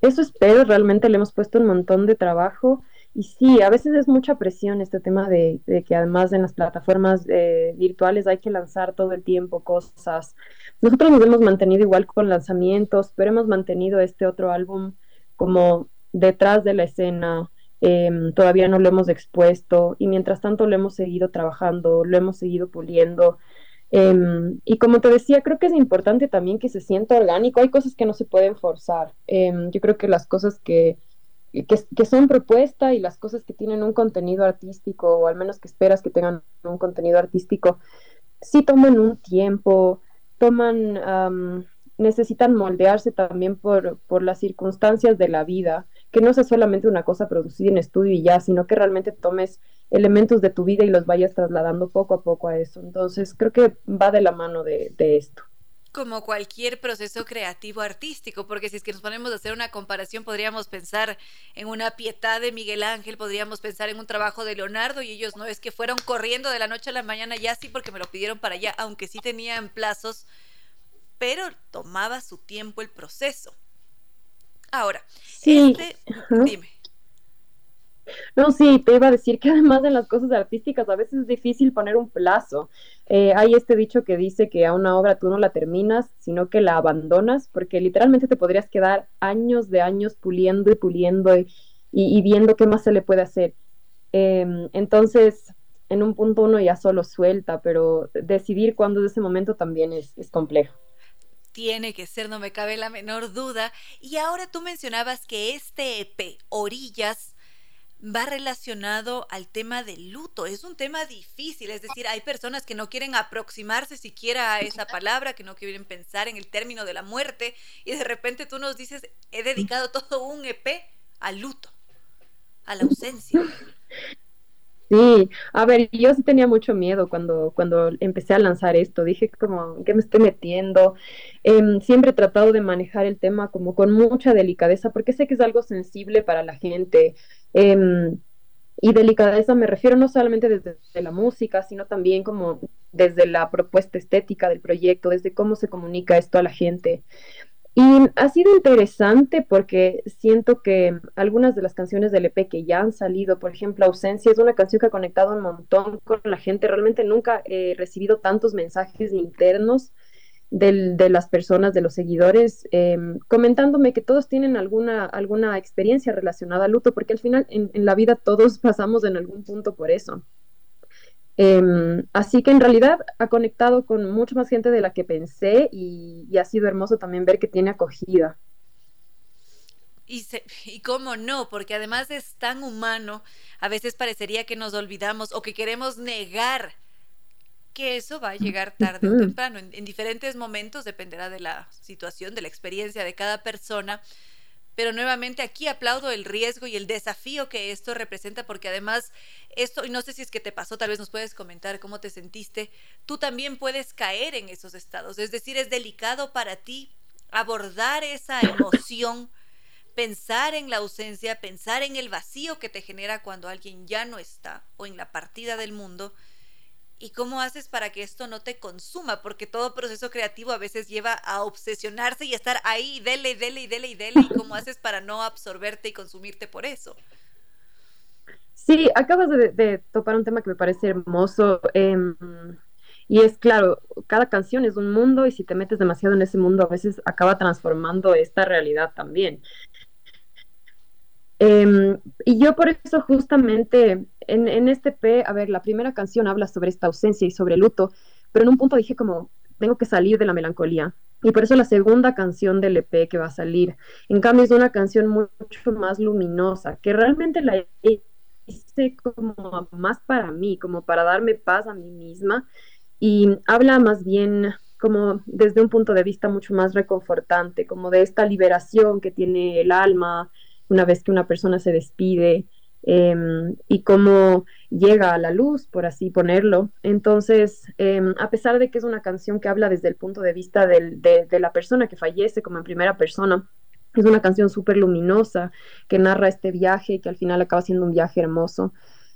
Eso espero, realmente le hemos puesto un montón de trabajo y sí, a veces es mucha presión este tema de, que además en las plataformas eh, virtuales hay que lanzar todo el tiempo cosas. Nosotros nos hemos mantenido igual con lanzamientos, pero hemos mantenido este otro álbum como detrás de la escena, em, todavía no lo hemos expuesto y mientras tanto lo hemos seguido trabajando, lo hemos seguido puliendo. Em, y como te decía, creo que es importante también que se sienta orgánico. Hay cosas que no se pueden forzar. Em, yo creo que las cosas que, que, son propuesta y las cosas que tienen un contenido artístico, o al menos que esperas que tengan un contenido artístico, sí toman un tiempo, toman, necesitan moldearse también por, por las circunstancias de la vida, que no sea solamente una cosa producida en estudio y ya, sino que realmente tomes elementos de tu vida y los vayas trasladando poco a poco a eso. Entonces, creo que va de la mano de, esto. como cualquier proceso creativo artístico, porque si es que nos ponemos a hacer una comparación, podríamos pensar en una piedad de Miguel Ángel, podríamos pensar en un trabajo de Leonardo, y ellos no es que fueron corriendo de la noche a la mañana ya sí porque me lo pidieron para allá, aunque sí tenían plazos, pero tomaba su tiempo el proceso. Ahora, este, dime. No, sí, te iba a decir que además en las cosas artísticas a veces es difícil poner un plazo. Eh, hay este dicho que dice que a una obra tú no la terminas, sino que la abandonas, porque literalmente te podrías quedar años de años puliendo y puliendo y, viendo qué más se le puede hacer. Em, entonces, en un punto uno ya solo suelta, pero decidir cuándo es ese momento también es, es complejo tiene que ser, no me cabe la menor duda. Y ahora tú mencionabas que este EP, Orillas, va relacionado al tema del luto. Es un tema difícil, es decir, hay personas que no quieren aproximarse siquiera a esa palabra, que no quieren pensar en el término de la muerte, y de repente tú nos dices, he dedicado todo un EP al luto, a la ausencia. Sí, a ver, yo sí tenía mucho miedo cuando, cuando empecé a lanzar esto. Dije como, ¿qué me estoy metiendo? Em, siempre he tratado de manejar el tema como con mucha delicadeza, porque sé que es algo sensible para la gente. Em, y delicadeza me refiero no solamente desde la música, sino también como desde la propuesta estética del proyecto, desde cómo se comunica esto a la gente. Y ha sido interesante porque siento que algunas de las canciones del EP que ya han salido, por ejemplo, Ausencia es una canción que ha conectado un montón con la gente. Realmente nunca he recibido tantos mensajes internos de las personas, de los seguidores, em, comentándome que todos tienen alguna, alguna experiencia relacionada al luto, porque al final en la vida todos pasamos en algún punto por eso. Em, así que en realidad ha conectado con mucha más gente de la que pensé y, ha sido hermoso también ver que tiene acogida. Y, y cómo no, porque además es tan humano, a veces parecería que nos olvidamos o que queremos negar que eso va a llegar tarde o temprano. en diferentes momentos dependerá de la situación, de la experiencia de cada persona pero nuevamente aquí aplaudo el riesgo y el desafío que esto representa porque además esto, y no sé si es que te pasó, tal vez nos puedes comentar cómo te sentiste, tú también puedes caer en esos estados, es decir, es delicado para ti abordar esa emoción, pensar en la ausencia, pensar en el vacío que te genera cuando alguien ya no está o en la partida del mundo ¿Y cómo haces para que esto no te consuma? Porque todo proceso creativo a veces lleva a obsesionarse y estar ahí, dele, dele, dele, dele. ¿Y cómo haces para no absorberte y consumirte por eso? Sí, acabas de, topar un tema que me parece hermoso. Em, y es claro, cada canción es un mundo y si te metes demasiado en ese mundo a veces acaba transformando esta realidad también. Em, y yo por eso justamente en, este P, a ver, la primera canción habla sobre esta ausencia y sobre luto, pero en un punto dije como, tengo que salir de la melancolía. Y por eso la segunda canción del EP que va a salir, en cambio es una canción mucho más luminosa, que realmente la hice como más para mí, como para darme paz a mí misma. Y habla más bien como desde un punto de vista mucho más reconfortante, como de esta liberación que tiene el alma, una vez que una persona se despide em, y cómo llega a la luz, por así ponerlo. Entonces, em, a pesar de que es una canción que habla desde el punto de vista de, la persona que fallece como en primera persona, es una canción súper luminosa que narra este viaje que al final acaba siendo un viaje hermoso.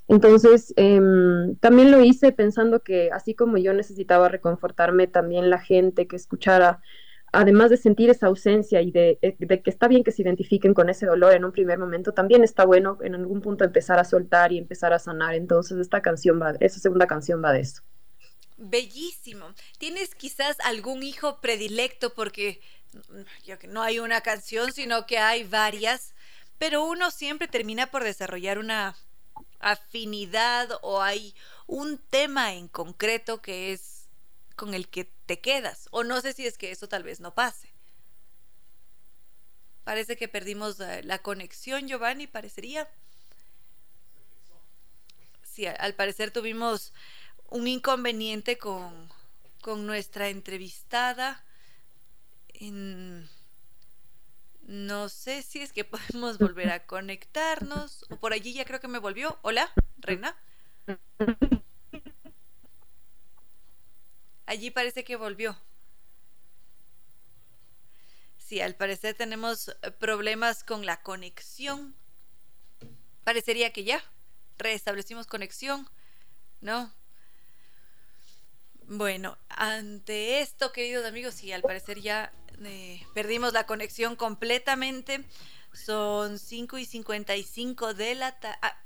Entonces, em, también lo hice pensando que así como yo necesitaba reconfortarme, también la gente que escuchara además de sentir esa ausencia y eh, de, que está bien que se identifiquen con ese dolor en un primer momento, también está bueno en algún punto empezar a soltar y empezar a sanar. Entonces, esta canción va, esa segunda canción va de eso. Bellísimo. ¿Tienes quizás algún hijo predilecto? Porque mm, no hay una canción, sino que hay varias, pero uno siempre termina por desarrollar una afinidad o hay un tema en concreto que es con el que te quedas. O no sé si es que eso tal vez no pase. Parece que perdimos eh, la conexión, Giovanni, parecería. Sí, al parecer tuvimos un inconveniente con, con nuestra entrevistada. no sé si es que podemos volver a conectarnos. O por allí ya creo que me volvió. Hola, Reina. Allí parece que volvió. Sí, al parecer tenemos eh, problemas con la conexión. Parecería que ya restablecimos conexión, ¿no? Bueno, ante esto, queridos amigos, sí, al parecer ya eh, perdimos la conexión completamente. Son 5 y 55 de la tarde. Ah.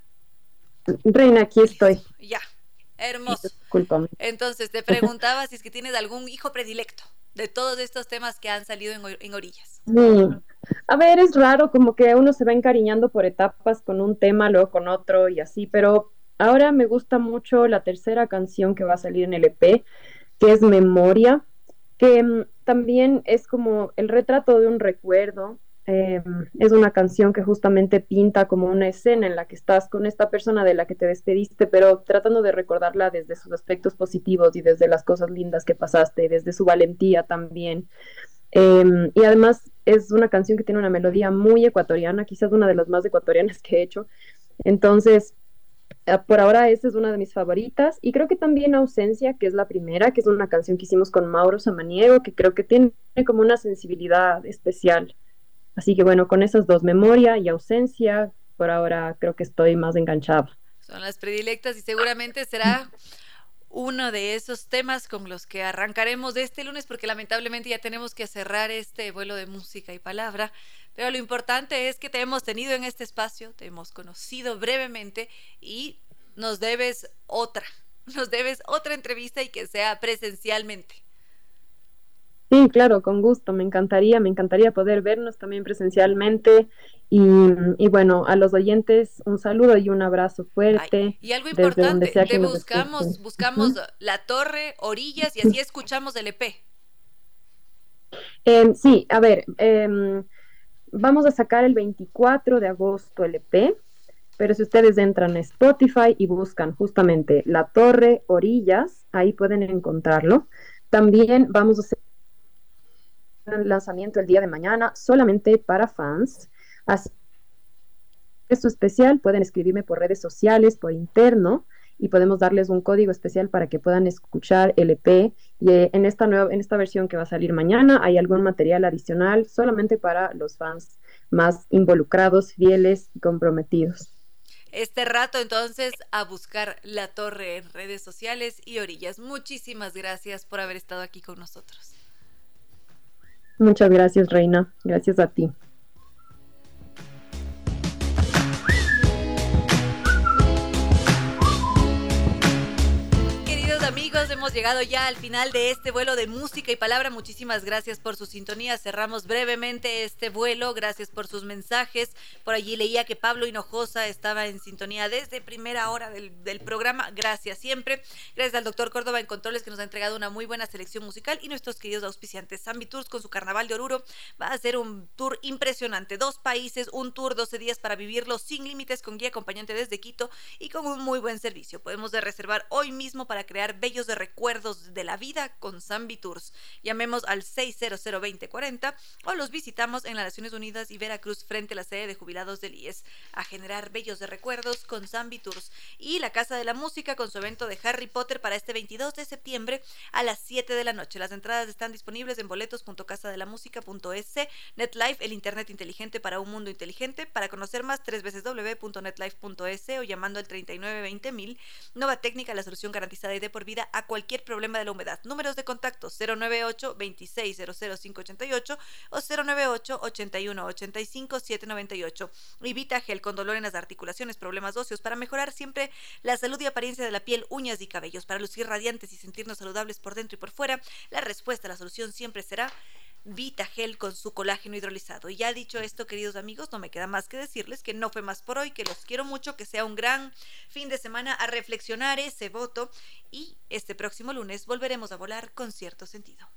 Reina, aquí estoy. Ya, hermoso. Entonces, te preguntaba si es que tienes algún hijo predilecto de todos estos temas que han salido en, orillas. A ver, es raro, como que uno se va encariñando por etapas con un tema, luego con otro y así, pero Ahora me gusta mucho la tercera canción que va a salir en el EP, que es Memoria, que mm, también es como el retrato de un recuerdo. Em, es una canción que justamente pinta como una escena en la que estás con esta persona de la que te despediste, pero tratando de recordarla desde sus aspectos positivos y desde las cosas lindas que pasaste, desde su valentía también. Em, y además es una canción que tiene una melodía muy ecuatoriana, quizás una de las más ecuatorianas que he hecho. Entonces, eh, por ahora esta es una de mis favoritas y creo que también Ausencia, que es la primera, que es una canción que hicimos con Mauro Samaniego, que creo que tiene como una sensibilidad especial. Así que bueno, con esas dos, Memoria y Ausencia, por ahora creo que estoy más enganchada. Son las predilectas y seguramente será uno de esos temas con los que arrancaremos este lunes porque lamentablemente ya tenemos que cerrar este vuelo de música y palabra. Pero lo importante es que te hemos tenido en este espacio, te hemos conocido brevemente y nos debes otra, nos debes otra entrevista y que sea presencialmente. Sí, claro, con gusto, me encantaría, me encantaría poder vernos también presencialmente y, bueno, a los oyentes un saludo y un abrazo fuerte. y algo importante, te buscamos, buscamos la torre, orillas y así escuchamos el EP. Em, sí, a ver, eh, Vamos a sacar el 24 de agosto el EP, pero si ustedes entran a Spotify y buscan justamente La Torre Orillas, ahí pueden encontrarlo. También vamos a hacer lanzamiento el día de mañana solamente para fans. Esto especial pueden escribirme por redes sociales, por interno y podemos darles un código especial para que puedan escuchar el EP. Y eh, en esta nueva, en esta versión que va a salir mañana hay algún material adicional solamente para los fans más involucrados, fieles y comprometidos. Este rato entonces a buscar la torre en redes sociales y orillas. Muchísimas gracias por haber estado aquí con nosotros. Muchas gracias, Reina. Gracias a ti. Hemos llegado ya al final de este vuelo de música y palabra. Muchísimas gracias por su sintonía. Cerramos brevemente este vuelo. Gracias por sus mensajes. Por allí leía que Pablo Hinojosa estaba en sintonía desde primera hora del, programa. Gracias siempre. Gracias al doctor Córdoba en Controles que nos ha entregado una muy buena selección musical y nuestros queridos auspiciantes. Zambi Tours con su carnaval de Oruro va a ser un tour impresionante. Dos países, un tour, 12 días para vivirlo sin límites con guía acompañante desde Quito y con un muy buen servicio. Podemos reservar hoy mismo para crear bellos de recuerdos de la vida con Zambi Tours. Llamemos al 600 2040 o los visitamos en las Naciones Unidas y Veracruz frente a la sede de jubilados del IES a generar bellos de recuerdos con Zambi Tours. Y la Casa de la Música con su evento de Harry Potter para este 22 de septiembre a las 7 de la noche. Las entradas están disponibles en boletos.casadelamusica.es, NetLife, el internet inteligente para un mundo inteligente. Para conocer más, www.netlife.es o llamando al 3920.000. Nueva técnica, la solución garantizada y de por vida a cualquier problema de la humedad. Números de contacto 098 2600588 o 098 81 85 798. Evita gel con dolor en las articulaciones, problemas óseos para mejorar siempre la salud y apariencia de la piel, uñas y cabellos. Para lucir radiantes y sentirnos saludables por dentro y por fuera, la respuesta, la solución siempre será Vitagel con su colágeno hidrolizado. Y ya dicho esto, queridos amigos, no me queda más que decirles que no fue más por hoy, que los quiero mucho, que sea un gran fin de semana a reflexionar ese voto y este próximo lunes volveremos a volar con cierto sentido.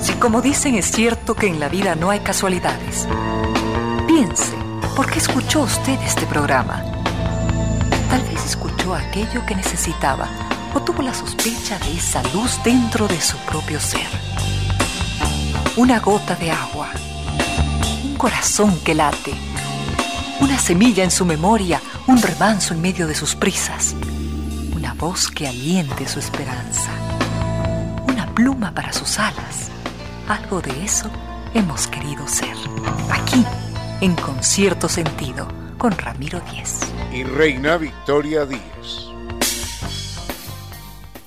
Si como dicen es cierto que en la vida no hay casualidades, piense, ¿por qué escuchó usted este programa? Tal escuchó aquello que necesitaba o tuvo la sospecha de esa luz dentro de su propio ser. Una gota de agua, un corazón que late, una semilla en su memoria, un remanso en medio de sus prisas, una voz que aliente su esperanza, una pluma para sus alas. Algo de eso hemos querido ser, aquí, en concierto sentido con Ramiro Díez. Y Reina Victoria Díaz.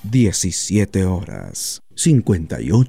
17 horas 58